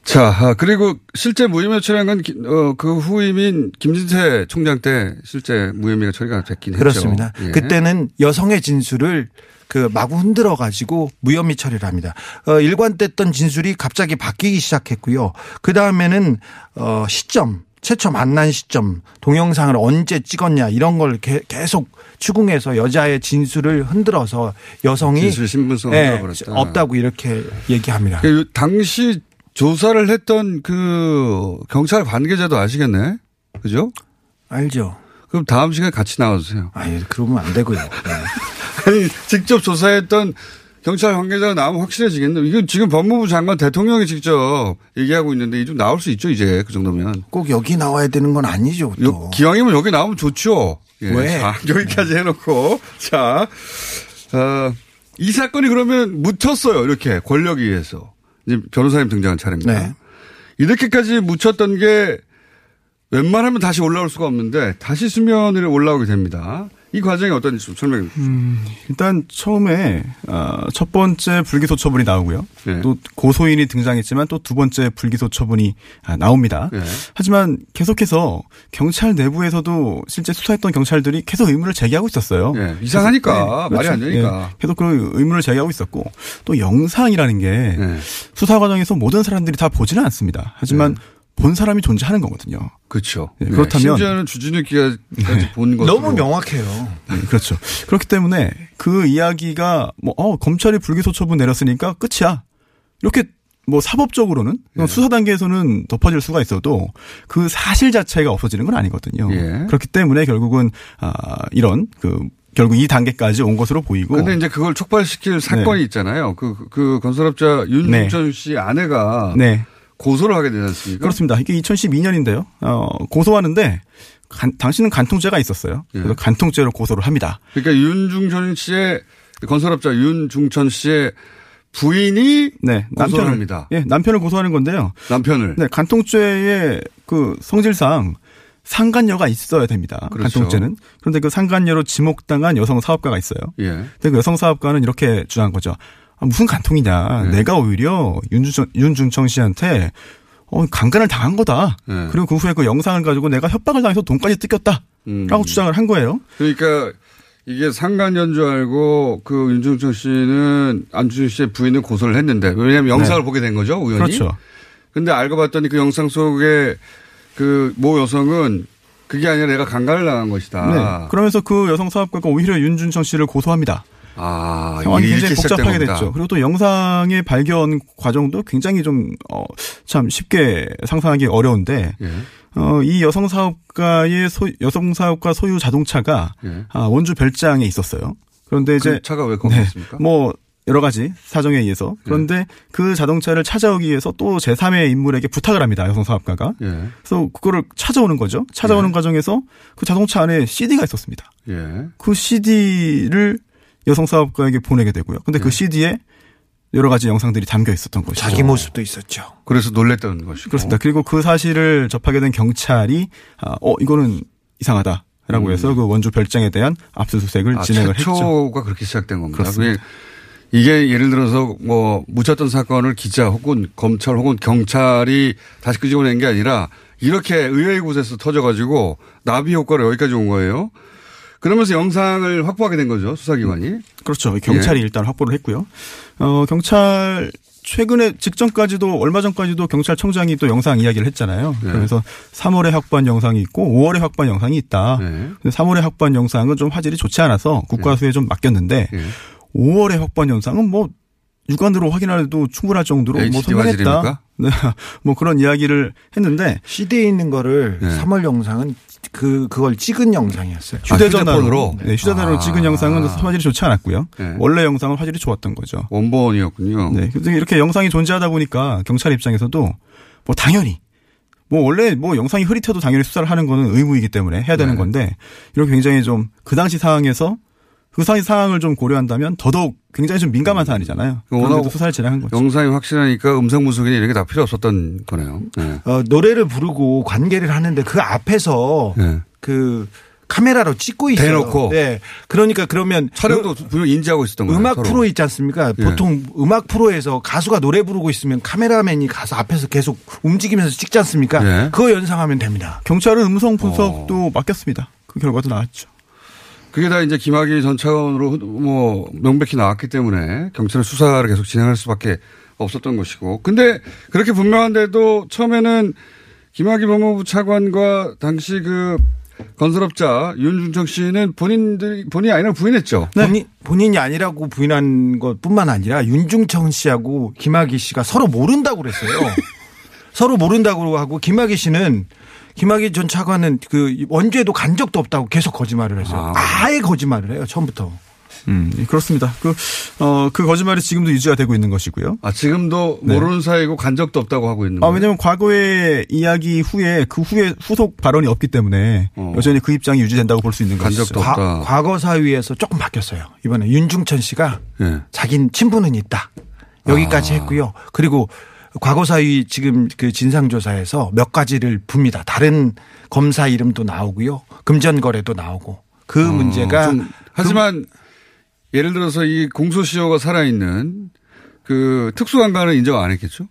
자, 아, 그리고 실제 무혐의 처리한 건, 기- 어, 그 후임인 김진태 총장 때 실제 무혐의가 처리가 됐긴 했죠. 그렇습니다. 예. 그때는 여성의 진술을 그 마구 흔들어 가지고 무혐의 처리를 합니다. 어, 일관됐던 진술이 갑자기 바뀌기 시작했고요. 그 다음에는 어, 시점, 최초 만난 시점, 동영상을 언제 찍었냐 이런 걸 게- 계속 추궁해서 여자의 진술을 흔들어서 여성이 진술 신분성을 네. 없다고 이렇게 얘기합니다. 그 당시 조사를 했던 그 경찰 관계자도 아시겠네? 그죠? 알죠. 그럼 다음 시간에 같이 나와주세요. 아니, 그러면 안 되고요. *laughs* 아니, 직접 조사했던 경찰 관계자가 나오면 확실해지겠네. 이건 지금 법무부 장관 대통령이 직접 얘기하고 있는데 좀 나올 수 있죠, 이제. 그 정도면. 꼭 여기 나와야 되는 건 아니죠. 또. 요- 기왕이면 여기 나오면 좋죠. 예. 왜? 자, *laughs* 여기까지 해놓고. 자, 어, 이 사건이 그러면 묻혔어요. 이렇게 권력에 의해서. 이제 변호사님 등장한 차례입니다. 네. 이렇게까지 묻혔던 게 웬만하면 다시 올라올 수가 없는데 다시 수면 위로 올라오게 됩니다. 이 과정이 어떤지 좀 설명해 주세요. 음, 일단 처음에 어, 첫 번째 불기소 처분이 나오고요. 네. 또 고소인이 등장했지만 또 두 번째 불기소 처분이 아, 나옵니다. 네. 하지만 계속해서 경찰 내부에서도 실제 수사했던 경찰들이 계속 의문을 제기하고 있었어요. 네, 이상하니까. 말이 안 되니까. 예, 계속 그 의문을 제기하고 있었고 또 영상이라는 게 네. 수사 과정에서 모든 사람들이 다 보지는 않습니다. 하지만 본 사람이 존재하는 거거든요. 그렇죠. 예, 네, 그렇다면 심지어는 주진우 기자까지 본 것으로. 너무 명확해요. 네, 그렇죠. 그렇기 때문에 그 이야기가 뭐 어, 검찰이 불기소 처분 내렸으니까 끝이야. 이렇게 뭐 사법적으로는 네. 수사 단계에서는 덮어질 수가 있어도 그 사실 자체가 없어지는 건 아니거든요. 예. 그렇기 때문에 결국은 아 이런 그 결국 이 단계까지 온 것으로 보이고 근데 이제 그걸 촉발시킬 사건이 있잖아요. 그, 그 건설업자 윤중천 씨 아내가 네. 고소를 하게 되지 않습니까? 그렇습니다. 이게 2012년인데요. 어, 고소하는데 간- 당신은 간통죄가 있었어요. 예. 그래서 간통죄로 고소를 합니다. 그러니까 윤중천 씨의 건설업자 윤중천 씨의 부인이 네, 남편을 합니다. 예, 남편을 고소하는 건데요. 남편을. 네, 간통죄의 그 성질상 상간녀가 있어야 됩니다. 그렇죠. 간통죄는. 그런데 그 상간녀로 지목당한 여성 사업가가 있어요. 예. 근데 그 여성 사업가는 이렇게 주장한 거죠. 아, 무슨 간통이냐. 네. 내가 오히려 윤중청, 윤중청 씨한테 어, 강간을 당한 거다. 네. 그리고 그 후에 그 영상을 가지고 내가 협박을 당해서 돈까지 뜯겼다. 음. 라고 주장을 한 거예요. 그러니까 이게 상간년 줄 알고 그 윤중천 씨는 안준수 씨의 부인은 고소를 했는데 왜냐하면 영상을 네. 보게 된 거죠 우연히. 그렇죠. 근데 알고 봤더니 그 영상 속에 그 모 여성은 그게 아니라 내가 강간을 당한 것이다. 네. 그러면서 그 여성 사업가가 오히려 윤준청 씨를 고소합니다. 아, 상황이 굉장히 복잡하게 겁니다. 됐죠. 그리고 또 영상의 발견 과정도 굉장히 좀, 어, 참 쉽게 상상하기 어려운데, 예. 어, 이 여성 사업가의 소, 여성 사업가 소유 자동차가 예. 아, 원주 별장에 있었어요. 그런데 이제 그 차가 왜 거기 네, 있습니까? 뭐 여러 가지 사정에 의해서 그런데 그 자동차를 찾아오기 위해서 또 제3의 인물에게 부탁을 합니다. 여성 사업가가. 예. 그래서 그거를 찾아오는 거죠. 찾아오는 과정에서 그 자동차 안에 CD가 있었습니다. 예. 그 CD를 여성 사업가에게 보내게 되고요. 근데 네. 그 CD에 여러 가지 영상들이 담겨 있었던 것이죠. 자기 모습도 있었죠. 그래서 놀랬던 것이고. 그렇습니다. 그리고 그 사실을 접하게 된 경찰이 아, 어 이거는 이상하다. 라고 해서 그 원주 별장에 대한 압수수색을 아, 진행을 했죠. 최초가 그렇게 시작된 겁니다. 그렇습니다. 그게 이게 예를 들어서 뭐 묻혔던 사건을 기자 혹은 검찰 혹은 경찰이 다시 끄집어낸 게 아니라 이렇게 의외의 곳에서 터져가지고 나비 효과로 여기까지 온 거예요. 그러면서 영상을 확보하게 된 거죠 수사기관이. 그렇죠. 경찰이 예. 일단 확보를 했고요. 어, 경찰 최근에 직전까지도 얼마 전까지도 경찰청장이 또 영상 이야기를 했잖아요. 네. 그래서 3월에 확보한 영상이 있고 5월에 확보한 영상이 있다. 네. 근데 3월에 확보한 영상은 좀 화질이 좋지 않아서 국과수에 좀 맡겼는데 네. 5월에 확보한 영상은 뭐 육안으로 확인해도 충분할 정도로 뭐 선명했다. 화질입니까? *laughs* 네. 뭐 그런 이야기를 했는데 CD에 있는 거를 네. 3월 영상은 그 그걸 찍은 영상이었어요. 휴대전화로 네, 휴대전화로 아. 찍은 영상은 화질이 좋지 않았고요. 네. 원래 영상은 화질이 좋았던 거죠. 원본이었군요. 네. 근데 이렇게 영상이 존재하다 보니까 경찰 입장에서도 뭐 당연히 뭐 원래 뭐 영상이 흐릿해도 당연히 수사를 하는 거는 의무이기 때문에 해야 되는 네. 건데 이렇게 굉장히 좀 그 당시 상황에서 그 상황 상황을 좀 고려한다면 더더욱 굉장히 좀 민감한 사안이잖아요. 워낙 그런데도 수사를 진행한 거죠. 영상이 확실하니까 음성 분석이나 이런 게 다 필요 없었던 거네요. 네. 어, 노래를 부르고 관계를 하는데 그 앞에서 네. 그 카메라로 찍고 있어요. 대놓고. 네. 그러니까 그러면 촬영도 분명 인지하고 있었던 거예요. 음악 서로. 프로 있지 않습니까? 예. 보통 음악 프로에서 가수가 노래 부르고 있으면 카메라맨이 가서 앞에서 계속 움직이면서 찍지 않습니까? 예. 그거 연상하면 됩니다. 경찰은 음성 어. 분석도 맡겼습니다. 그 결과도 나왔죠. 그게 다 이제 김학의 전 차관으로 뭐 명백히 나왔기 때문에 경찰은 수사를 계속 진행할 수밖에 없었던 것이고. 근데 그렇게 분명한데도 처음에는 김학의 법무부 차관과 당시 그 건설업자 윤중청 씨는 본인들이 본인이 아니라고 부인했죠. 본인, 본인이 아니라고 부인한 것 뿐만 아니라 윤중청 씨하고 김학의 씨가 서로 모른다고 그랬어요. *laughs* 서로 모른다고 하고 김학의 씨는 김학의 전 차관은 그 원주에도 간 적도 없다고 계속 거짓말을 했어요. 아. 예 거짓말을 해요. 처음부터. 음, 예, 그렇습니다. 그, 어, 그 거짓말이 지금도 유지가 되고 있는 것이고요. 아, 지금도 네. 모르는 사이고 간 적도 없다고 하고 있는 아, 거예요. 왜냐면 과거의 이야기 후에 그 후에 후속 발언이 없기 때문에 여전히 그 입장이 유지된다고 볼 수 있는 것이죠. 과, 과거 사위에서 조금 바뀌었어요. 이번에 윤중천 씨가 예. 자긴 친분은 있다. 여기까지 했고요. 그리고 과거 사위 지금 그 진상조사에서 몇 가지를 붑니다. 다른 검사 이름도 나오고요. 금전거래도 나오고. 그 어, 문제가 좀 하지만 예를 들어서 이 공소시효가 살아있는 그 특수강간은 인정 안 했겠죠?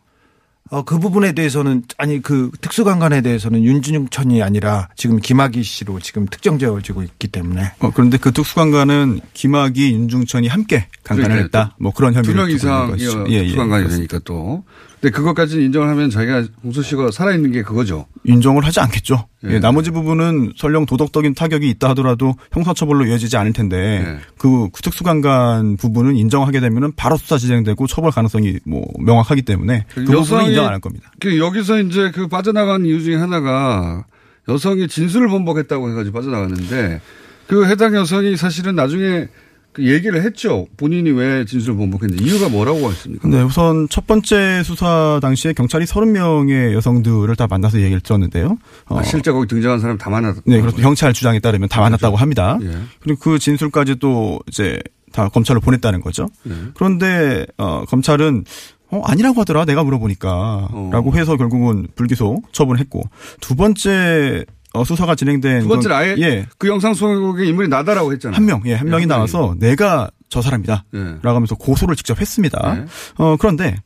어, 그 부분에 대해서는 아니 그 특수강간에 대해서는 윤준영천이 아니라 지금 김학의 씨로 지금 특정되어지고 있기 때문에 어, 그런데 그 특수강간은 김학이, 윤중천이 함께 강간을 그러니까 했다. 뭐 그런 혐의를 두명 것이죠. 예, 예, 특수강간이 그렇습니다. 되니까 또. 근데 그것까지는 인정을 하면 자기가 공소시효가 살아있는 게 그거죠. 인정을 하지 않겠죠. 예. 예, 나머지 부분은 설령 도덕적인 타격이 있다 하더라도 형사처벌로 이어지지 않을 텐데 예. 그 특수강간 부분은 인정하게 되면은 바로 수사 진행되고 처벌 가능성이 뭐 명확하기 때문에 그 부분은 인정 안 할 겁니다. 그 여기서 이제 그 빠져나간 이유 중에 하나가 여성이 진술을 번복했다고 해가지고 빠져나갔는데 그 해당 여성이 사실은 나중에 그 얘기를 했죠. 본인이 왜 진술을 번복했는지 이유가 뭐라고 했습니까? 네, 우선 첫 번째 수사 당시에 경찰이 30명의 여성들을 다 만나서 얘기를 들었는데요. 어, 아, 실제 거기 등장한 사람 다 만났다. 네, 그렇죠. 경찰 주장에 따르면 다 만났다고 합니다. 예. 그리고 그 진술까지 또 이제 다 검찰로 보냈다는 거죠. 예. 그런데 어 검찰은 어 아니라고 하더라 내가 물어보니까라고 해서 결국은 불기소 처분했고 두 번째 어, 수사가 진행된 두 번째는 건- 아예 예. 그 영상 속의 인물이 나다라고 했잖아요. 한 명, 예, 한 예, 명이 한 나와서 내가 저 사람이다. 예. 라고 하면서 고소를 직접 했습니다. 네. 어, 그런데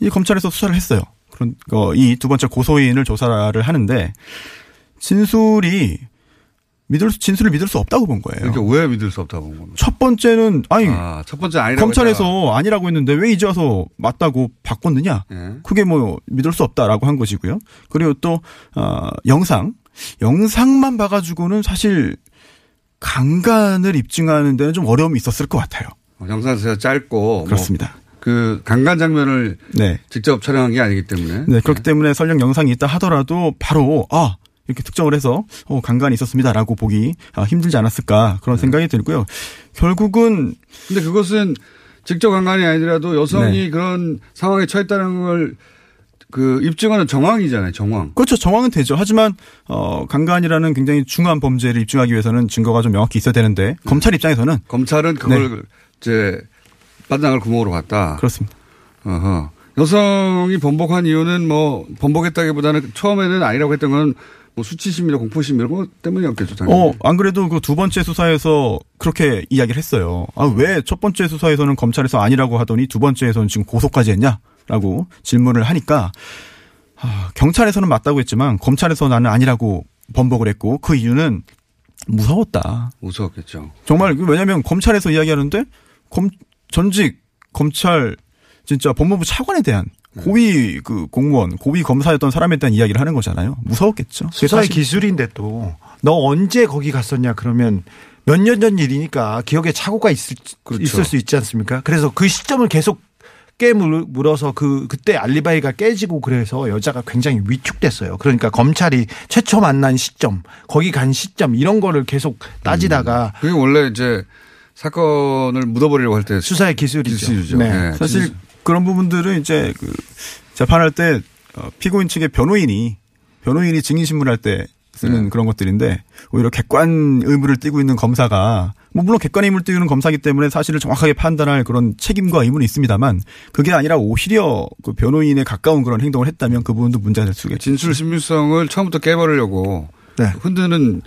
이 검찰에서 수사를 했어요. 그런, 어, 이 두 번째 고소인을 조사를 하는데 진술이 믿을 수, 진술을 믿을 수 없다고 본 거예요. 그러니까 왜 믿을 수 없다고 본 겁니다. 첫 번째는 아니 아, 첫 번째 아니라고 검찰에서 아니라고 했는데 왜 이제 와서 맞다고 바꿨느냐? 예. 그게 뭐 믿을 수 없다라고 한 것이고요. 그리고 또 어, 영상 영상만 봐가지고는 사실 강간을 입증하는 데는 좀 어려움이 있었을 것 같아요. 어, 영상에서 짧고 그렇습니다. 뭐 그 강간 장면을 네. 직접 촬영한 게 아니기 때문에 네, 그렇기 때문에 설령 영상이 있다 하더라도 바로 아 이렇게 특정을 해서 어, 강간이 있었습니다라고 보기 아, 힘들지 않았을까 그런 생각이 들고요. 결국은 근데 그것은 직접 강간이 아니더라도 여성이 네. 그런 상황에 처했다는 걸 그 입증하는 정황이잖아요, 정황. 그렇죠. 정황은 되죠. 하지만 어 강간이라는 굉장히 중요한 범죄를 입증하기 위해서는 증거가 좀 명확히 있어야 되는데 검찰 입장에서는 검찰은 그걸 이제 반장을 구멍으로 갔다. 그렇습니다. 어허. 여성이 번복한 이유는 뭐 번복했다기보다는 처음에는 아니라고 했던 건 뭐 수치심이나 공포심 이런 것 때문이었겠죠. 당연히. 어, 안 그래도 그 두 번째 수사에서 그렇게 이야기를 했어요. 아, 왜 첫 번째 수사에서는 검찰에서 아니라고 하더니 두 번째에서는 지금 고소까지 했냐? 라고 질문을 하니까, 아, 경찰에서는 맞다고 했지만, 검찰에서 나는 아니라고 번복을 했고, 그 이유는 무서웠다. 무서웠겠죠. 정말, 그 왜냐면 검찰에서 이야기하는데, 검, 전직 검찰, 진짜 법무부 차관에 대한 고위 그 공무원, 고위 검사였던 사람에 대한 이야기를 하는 거잖아요. 무서웠겠죠. 수사의 기술인데 또 너 언제 거기 갔었냐 그러면 몇 년 전 일이니까 기억에 착오가 있을, 그렇죠. 있을 수 있지 않습니까? 그래서 그 시점을 계속 깨물어서 그 그때 알리바이가 깨지고 그래서 여자가 굉장히 위축됐어요. 그러니까 검찰이 최초 만난 시점, 거기 간 시점 이런 거를 계속 따지다가 그게 원래 이제 사건을 묻어버리려고 할 때 수사의 기술이죠. 기술이죠. 네. 예, 사실. 그런 부분들은 이제 그 재판할 때 어, 피고인 측의 변호인이 변호인이 증인 신문할 때 쓰는 네. 그런 것들인데 오히려 객관 의무를 띠고 있는 검사가 뭐 물론 객관 의무를 띠는 검사기 때문에 사실을 정확하게 판단할 그런 책임과 의무는 있습니다만 그게 아니라 오히려 그 변호인에 가까운 그런 행동을 했다면 그 부분도 문제가 될 수가 있죠. 진술 신빙성을 처음부터 깨버리려고 네. 흔드는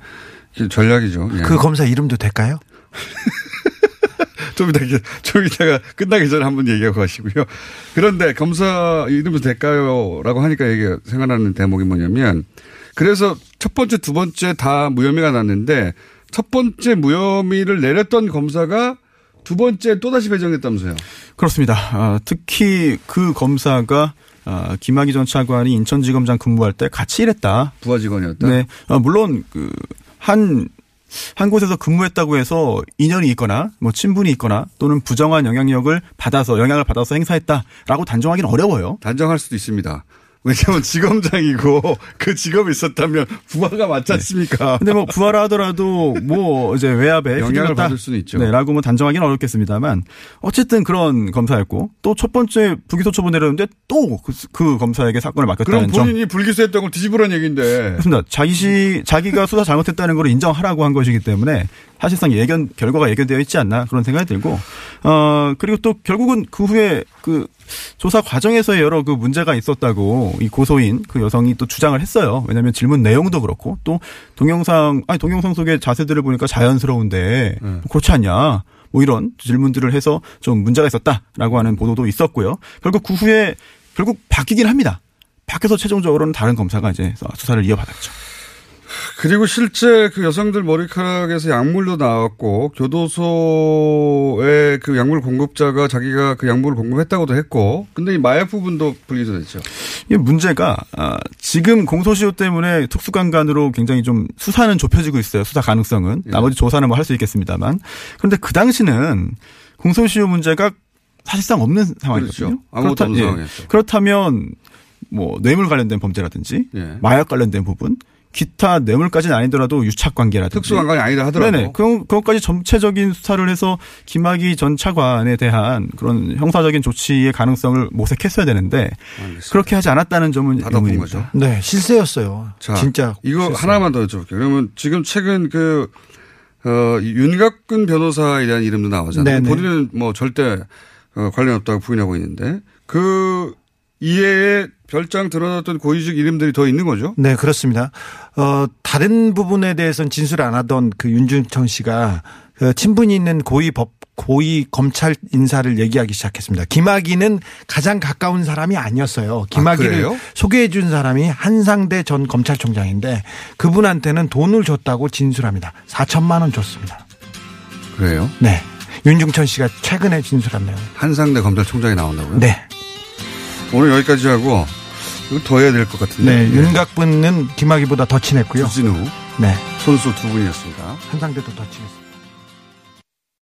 전략이죠. 예. 그 검사 이름도 될까요? *laughs* 좀 이따, 좀 이따가 끝나기 전에 한번 얘기하고 가시고요. 그런데 검사 이름도 될까요? 라고 하니까 얘기 생각나는 대목이 뭐냐면 그래서 첫 번째, 두 번째 다 무혐의가 났는데 첫 번째 무혐의를 내렸던 검사가 두 번째 또다시 배정했다면서요. 그렇습니다. 아, 특히 그 검사가 아, 김학의 전 차관이 인천지검장 근무할 때 같이 일했다. 부하 직원이었다. 네. 아, 물론 그한 한 곳에서 근무했다고 해서 인연이 있거나 뭐 친분이 있거나 또는 부정한 영향력을 받아서 영향을 받아서 행사했다라고 단정하기는 어려워요. 단정할 수도 있습니다. 왜냐하면 지검장이고 그 직업이 있었다면 부하가 맞지 않습니까? 근데 뭐 부하라 하더라도 뭐 이제 외압에 영향을. 받을 수는 있죠. 네 라고 뭐 단정하기는 어렵겠습니다만 어쨌든 그런 검사였고 또 첫 번째 불기소 처분 내렸는데 또그 검사에게 사건을 그럼 맡겼다는 점. 본인이 불기소했던 걸 뒤집으란 얘기인데. 그렇습니다. 자기 시 자기가 수사 잘못했다는 걸 인정하라고 한 것이기 때문에 사실상 예견 결과가 예견되어 있지 않나 그런 생각이 들고 어 그리고 또 결국은 그 후에 그 조사 과정에서의 여러 그 문제가 있었다고 이 고소인 그 여성이 또 주장을 했어요. 왜냐하면 질문 내용도 그렇고 또 동영상 아니 동영상 속의 자세들을 보니까 자연스러운데 네. 그렇지 않냐. 뭐 이런 질문들을 해서 좀 문제가 있었다라고 하는 보도도 있었고요. 결국 그 후에 결국 바뀌긴 합니다. 바뀌어서 최종적으로는 다른 검사가 이제 수사를 이어받았죠. 그리고 실제 그 여성들 머리카락에서 약물도 나왔고 교도소의 그 약물 공급자가 자기가 그 약물을 공급했다고도 했고 근데 이 마약 부분도 불기소됐죠. 이 문제가 아, 지금 공소시효 때문에 특수강간으로 굉장히 좀 수사는 좁혀지고 있어요. 수사 가능성은 나머지 조사는 뭐 할 수 있겠습니다만 그런데 그 당시는 공소시효 문제가 사실상 없는 상황이거든요. 그렇죠. 예. 상황이었죠. 그렇다면 뭐 뇌물 관련된 범죄라든지 예. 마약 관련된 부분 기타 뇌물까지는 아니더라도 유착 관계라든지 특수관광이 아니다 하더라도. 네네. 그, 그것까지 전체적인 수사를 해서 김학의 전 차관에 대한 그런 형사적인 조치의 가능성을 모색했어야 되는데 그렇게 하지 않았다는 점은 의문입니다. 거죠. 네, 실세였어요. 자, 진짜 이거 실세. 하나만 더 여쭤볼게요. 그러면 지금 최근 그, 어, 윤갑근 변호사에 대한 이름도 나오잖아요. 네네. 본인은 뭐 절대 어, 관련 없다고 부인하고 있는데 그 이외에 별장 드러났던 고위직 이름들이 더 있는 거죠? 네, 그렇습니다. 어, 다른 부분에 대해서는 진술 안 하던 그 윤중천 씨가 그 친분이 있는 고위 법, 고위 검찰 인사를 얘기하기 시작했습니다. 김학의는 가장 가까운 사람이 아니었어요. 김학의를 그래요? 소개해 준 사람이 한상대 전 검찰총장인데 그분한테는 돈을 줬다고 진술합니다. 4천만 원 줬습니다. 그래요? 네. 윤중천 씨가 최근에 진술한 내용. 한상대 검찰총장이 나온다고요? 네. 오늘 여기까지 하고 이거 더 해야 될 것 같은데. 네. 윤각분은 김학의보다 더 친했고요. 주진우 네. 선수 두 분이었습니다. 한상대도 더 친했습니다.